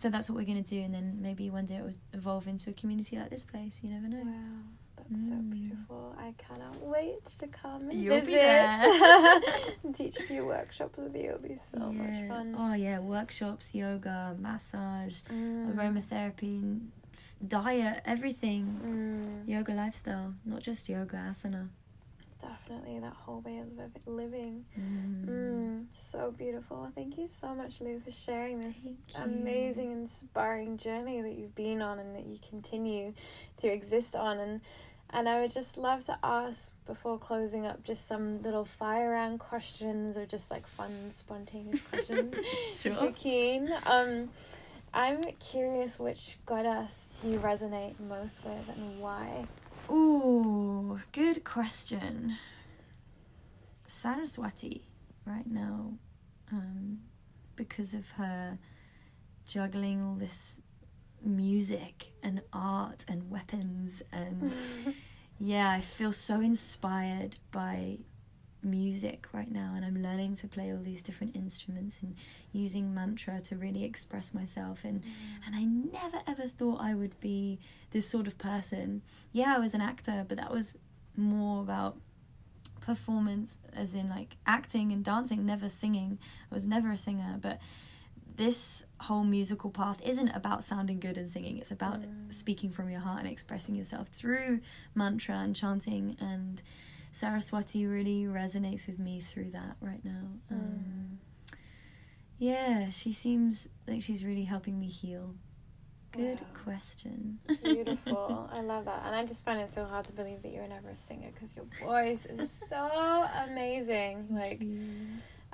Speaker 1: so that's what we're going to do, and then maybe one day it will evolve into a community like this place. You never know.
Speaker 2: Wow, that's so
Speaker 1: Mm.
Speaker 2: beautiful. I cannot wait to come and
Speaker 1: You'll be
Speaker 2: visit
Speaker 1: there.
Speaker 2: and teach a few workshops with you. It'll be so much fun.
Speaker 1: Oh yeah, workshops, yoga, massage,
Speaker 2: Mm.
Speaker 1: aromatherapy, diet, everything.
Speaker 2: Mm.
Speaker 1: Yoga lifestyle, not just yoga, asana.
Speaker 2: Definitely that whole way of living.
Speaker 1: Mm.
Speaker 2: Mm, so beautiful. Thank you so much, Lou, for sharing this amazing, inspiring journey that you've been on and that you continue to exist on. And and I would just love to ask before closing up just some little fire round questions or just like fun, spontaneous questions. sure. If you're keen. Um, I'm curious which goddess you resonate most with and why.
Speaker 1: Ooh, good question. Saraswati right now, um, because of her juggling all this music and art and weapons and yeah, I feel so inspired by music right now, and I'm learning to play all these different instruments and using mantra to really express myself. And and I never ever thought I would be this sort of person. Yeah, I was an actor, but that was more about performance, as in like acting and dancing, never singing. I was never a singer, but this whole musical path isn't about sounding good and singing it's about
Speaker 2: Mm.
Speaker 1: speaking from your heart and expressing yourself through mantra and chanting and saraswati really resonates with me through that right now um, yeah she seems like she's really helping me heal good
Speaker 2: Wow.
Speaker 1: question
Speaker 2: Beautiful. I love that. And I just find it so hard to believe that you're never a singer because your voice is so amazing. Like,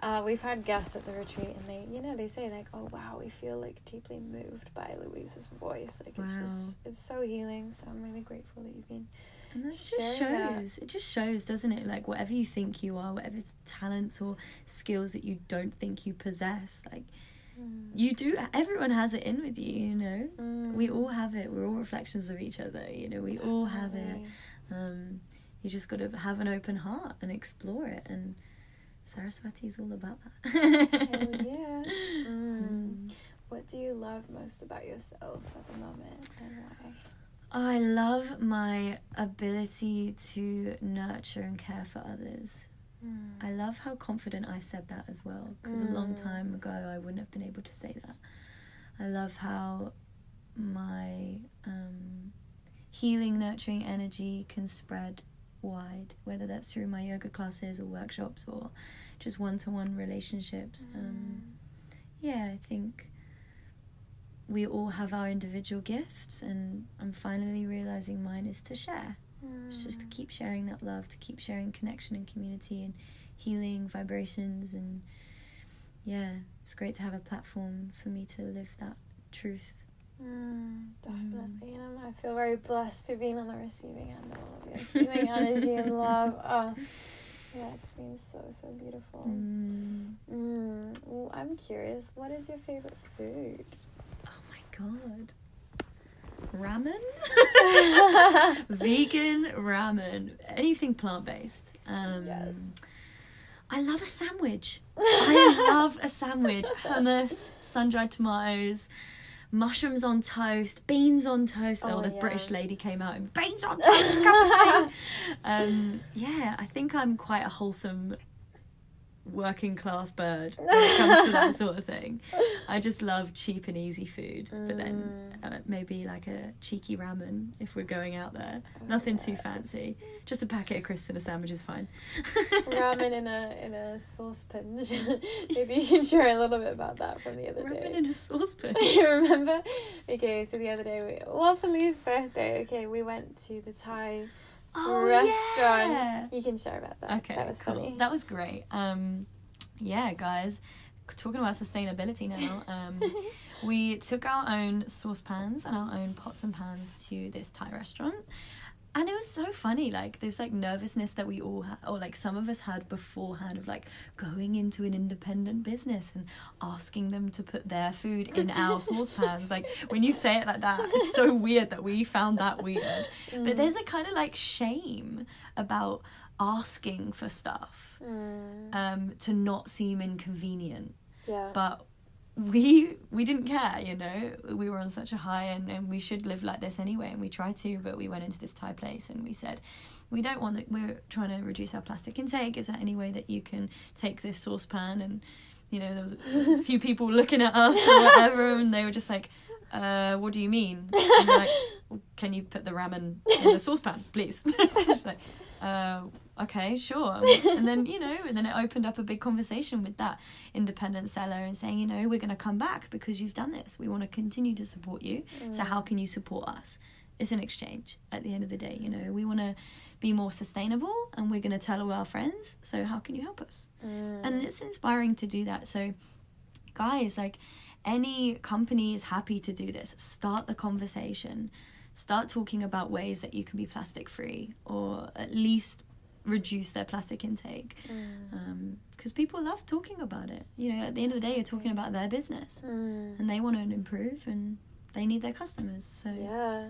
Speaker 2: uh, we've had guests at the retreat and they, you know, they say, like, oh, wow, we feel like deeply moved by Louise's voice. Like, it's
Speaker 1: Wow.
Speaker 2: just, it's so healing. So I'm really grateful that you've been.
Speaker 1: And that just
Speaker 2: sharing that.
Speaker 1: shows. It just shows, doesn't it? Like whatever you think you are, whatever talents or skills that you don't think you possess, like you do. Everyone has it in with you. You know,
Speaker 2: Mm.
Speaker 1: we all have it. We're all reflections of each other. You know, we all have it. Um, you just got to have an open heart and explore it. And Saraswati is all about that.
Speaker 2: Hell yeah. Mm.
Speaker 1: Mm.
Speaker 2: What do you love most about yourself at the moment and why?
Speaker 1: I love my ability to nurture and care for others. I love how confident I said that as well because a long
Speaker 2: Mm.
Speaker 1: time ago I wouldn't have been able to say that. I love how my um, healing, nurturing energy can spread wide, whether that's through my yoga classes or workshops or just one to one relationships. Um, yeah, I think we all have our individual gifts, and I'm finally realizing mine is to share. It's just to keep sharing that love, to keep sharing connection and community and healing vibrations. And yeah, it's great to have a platform for me to live that truth.
Speaker 2: Mm, definitely. And I'm- I feel very blessed to be on the receiving end of all of your healing energy and love. Oh, yeah, it's been so, so beautiful.
Speaker 1: Mm.
Speaker 2: Mm. Well, I'm curious, what is your favorite food?
Speaker 1: God. Ramen? Vegan ramen. Anything plant based. Um,
Speaker 2: Yes.
Speaker 1: I love a sandwich. I love a sandwich. Hummus, sun dried tomatoes, mushrooms on toast, beans on toast. Oh,
Speaker 2: Oh,
Speaker 1: the
Speaker 2: yeah.
Speaker 1: British lady came out and beans on toast, cup of tea. Um, yeah, I think I'm quite a wholesome working class bird when it comes to that sort of thing. I just love cheap and easy food, but then
Speaker 2: Mm.
Speaker 1: uh, maybe like a cheeky ramen if we're going out there. Nothing too fancy. Just a packet of crisps and a sandwich is fine.
Speaker 2: Ramen in a in a saucepan. Maybe you can share a little bit about that from the other
Speaker 1: Ramen
Speaker 2: day.
Speaker 1: Ramen in a saucepan.
Speaker 2: you remember? Okay, so the other day, we, well, for Lee's birthday, okay, we went to the Thai
Speaker 1: Oh,
Speaker 2: restaurant.
Speaker 1: yeah.
Speaker 2: You can share about that.
Speaker 1: Okay,
Speaker 2: that was
Speaker 1: cool.
Speaker 2: funny.
Speaker 1: That was great. Um, yeah, guys, talking about sustainability now. Um, we took our own saucepans and our own pots and pans to this Thai restaurant. And it was so funny, like this like nervousness that we all had, or like some of us had beforehand of like going into an independent business and asking them to put their food in our saucepans. Like when you say it like that, it's so weird that we found that weird.
Speaker 2: Mm.
Speaker 1: But there's a kind of like shame about asking for stuff
Speaker 2: Mm,
Speaker 1: um, to not seem inconvenient.
Speaker 2: yeah.
Speaker 1: But we we didn't care, you know. We were on such a high, and, and we should live like this anyway, and we tried to. But we went into this Thai place, and we said, we don't want that. We're trying to reduce our plastic intake. Is there any way that you can take this saucepan and you know, there was a few people looking at us or whatever, and they were just like, uh, "What do you mean?" And like, "Well, "Can you put the ramen in the saucepan, please?" Like, uh, "Okay, sure." And then you know, and then it opened up a big conversation with that independent seller and saying, you know, we're going to come back because you've done this. We want to continue to support you. So how can you support us? It's an exchange at the end of the day. You know, we want to be more sustainable, and we're going to tell all our friends. So how can you help us?
Speaker 2: Mm.
Speaker 1: and it's inspiring to do that so guys like any company is happy to do this start the conversation start talking about ways that you can be plastic free or at least reduce their plastic intake
Speaker 2: Mm.
Speaker 1: because people love talking about it you know at the end of the day you're talking about their business
Speaker 2: Mm.
Speaker 1: and they want to improve and they need their customers so
Speaker 2: Yeah.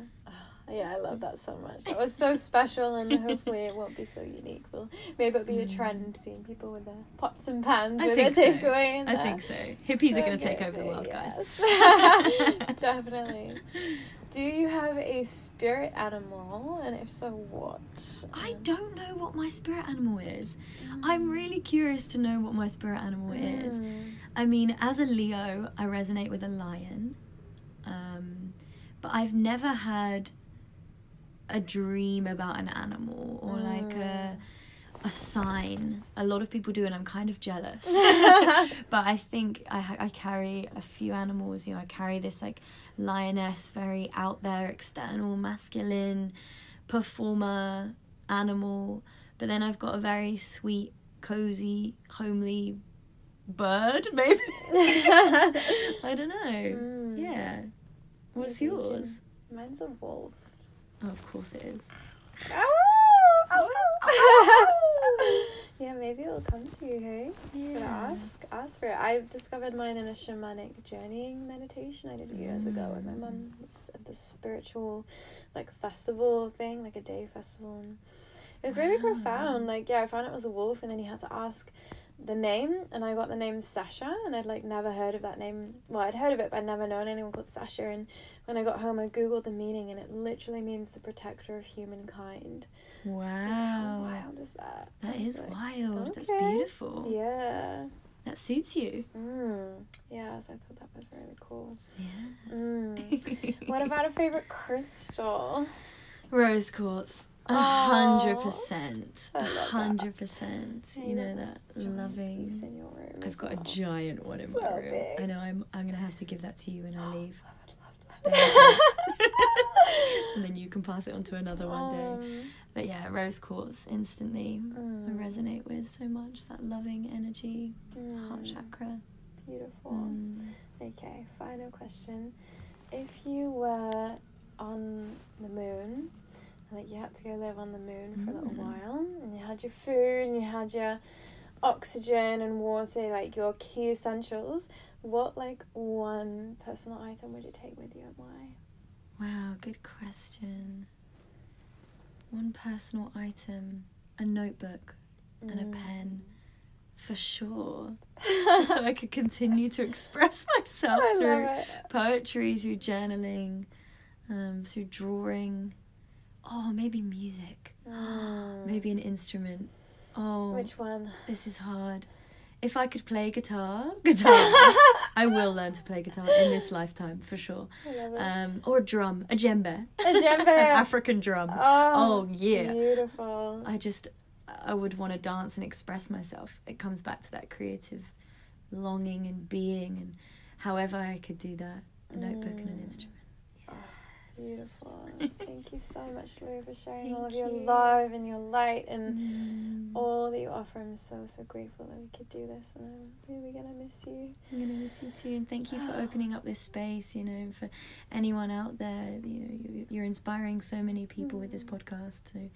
Speaker 2: Ah, Yeah, I love that so much. That was so special, and hopefully it won't be so unique. Well, maybe it'll be a trend seeing people with their pots and pans
Speaker 1: I
Speaker 2: with their
Speaker 1: so.
Speaker 2: takeaway. and
Speaker 1: i think so hippies are going to take over the world guys.
Speaker 2: Definitely. Do you have a spirit animal, and if so, what?
Speaker 1: I don't know what my spirit animal is. I'm really curious to know what my spirit animal is.
Speaker 2: Mm.
Speaker 1: I mean, as a Leo, I resonate with a lion. Um, but I've never had a dream about an animal or like a a sign. A lot of people do, and I'm kind of jealous. but I think I I carry a few animals. You know, I carry this like lioness, very out there, external, masculine performer animal. But then I've got a very sweet, cozy, homely bird. Maybe I don't know.
Speaker 2: Mm.
Speaker 1: Yeah. What's
Speaker 2: Maybe
Speaker 1: yours?
Speaker 2: Mine's a wolf.
Speaker 1: Oh, of course it is.
Speaker 2: yeah, maybe it'll come to you, hey?
Speaker 1: Yeah.
Speaker 2: ask, ask for it. I discovered mine in a shamanic journeying meditation I did years ago with my
Speaker 1: Mm.
Speaker 2: mum. It's at this spiritual, like festival thing, like a day festival. And it was really
Speaker 1: Wow.
Speaker 2: profound. Like, yeah, I found it was a wolf, and then you had to ask the name, and I got the name Sasha, and I'd like never heard of that name. Well, I'd heard of it, but I'd never known anyone called Sasha. And when I got home, I googled the meaning, and it literally means the protector of humankind.
Speaker 1: Wow.
Speaker 2: How wild is that?
Speaker 1: That is
Speaker 2: Like,
Speaker 1: wild. That's beautiful.
Speaker 2: Yeah.
Speaker 1: That suits you.
Speaker 2: Mm. Yeah, so I thought that was really cool.
Speaker 1: Yeah.
Speaker 2: Mm. what about a favorite crystal?
Speaker 1: Rose quartz. A hundred percent. A
Speaker 2: I love that.
Speaker 1: hundred percent. You know that loving.
Speaker 2: piece in your room
Speaker 1: I've got a giant one in
Speaker 2: So
Speaker 1: my room.
Speaker 2: big.
Speaker 1: I know. I'm. I'm gonna have to give that to you when I leave. and then you can pass it on to another one day.
Speaker 2: Um,
Speaker 1: But yeah, rose quartz instantly. I
Speaker 2: mm,
Speaker 1: resonate with so much that loving energy, heart
Speaker 2: mm,
Speaker 1: chakra.
Speaker 2: Beautiful.
Speaker 1: Mm.
Speaker 2: Okay, final question. If you were on the moon, and like you had to go live on the moon for a little
Speaker 1: Mm.
Speaker 2: while, and you had your food, and you had your oxygen and water, like your key essentials, what like one personal item would you take with you and why?
Speaker 1: Wow, good question. One personal item, a notebook and a
Speaker 2: Mm.
Speaker 1: pen, for sure. Just so I could continue to express myself
Speaker 2: I
Speaker 1: through poetry, through journaling, um, through drawing. Oh, maybe music.
Speaker 2: Mm.
Speaker 1: Maybe an instrument. Oh,
Speaker 2: Which one?
Speaker 1: this is hard. If I could play guitar, guitar. I will learn to play guitar in this lifetime for sure.
Speaker 2: I love it.
Speaker 1: Um, or a drum, a djembe,
Speaker 2: A djembe.
Speaker 1: an African drum.
Speaker 2: oh,
Speaker 1: oh, yeah.
Speaker 2: Beautiful.
Speaker 1: I just, I would want to dance and express myself. It comes back to that creative longing and being, and however I could do that. A notebook and an
Speaker 2: Mm.
Speaker 1: instrument.
Speaker 2: Beautiful. Thank you so much, Lou, for sharing all of your
Speaker 1: you.
Speaker 2: love and your light and
Speaker 1: Mm.
Speaker 2: all that you offer. I'm so, so grateful that we could do this, and I'm really gonna miss you.
Speaker 1: I'm gonna miss you too, and thank you for opening up this space. You know, for anyone out there, you know, you- you're inspiring so many people with this
Speaker 2: Mm.
Speaker 1: podcast. So,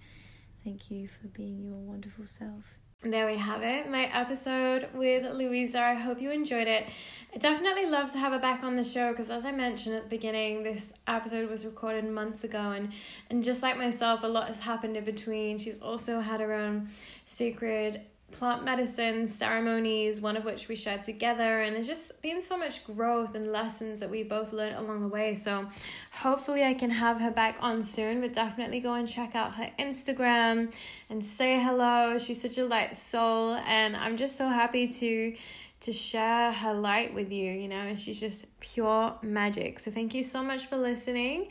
Speaker 1: thank you for being your wonderful self.
Speaker 2: There we have it, my episode with Louisa. I hope you enjoyed it. I definitely love to have her back on the show because, as I mentioned at the beginning, this episode was recorded months ago, and and just like myself, a lot has happened in between. She's also had her own sacred plant medicine ceremonies, one of which we shared together, and there's just been so much growth and lessons that we both learned along the way. So, hopefully, I can have her back on soon. But definitely go and check out her Instagram and say hello. She's such a light soul, and I'm just so happy to to share her light with you. You know, and she's just pure magic. So thank you so much for listening.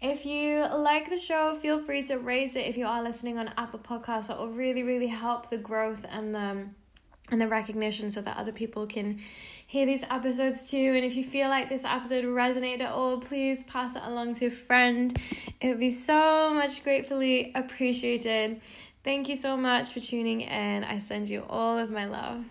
Speaker 2: If you like the show, feel free to rate it. If you are listening on Apple Podcasts, that will really, really help the growth and the and the recognition so that other people can hear these episodes too. And if you feel like this episode resonated at all, please pass it along to a friend. It would be so much gratefully appreciated. Thank you so much for tuning in. I send you all of my love.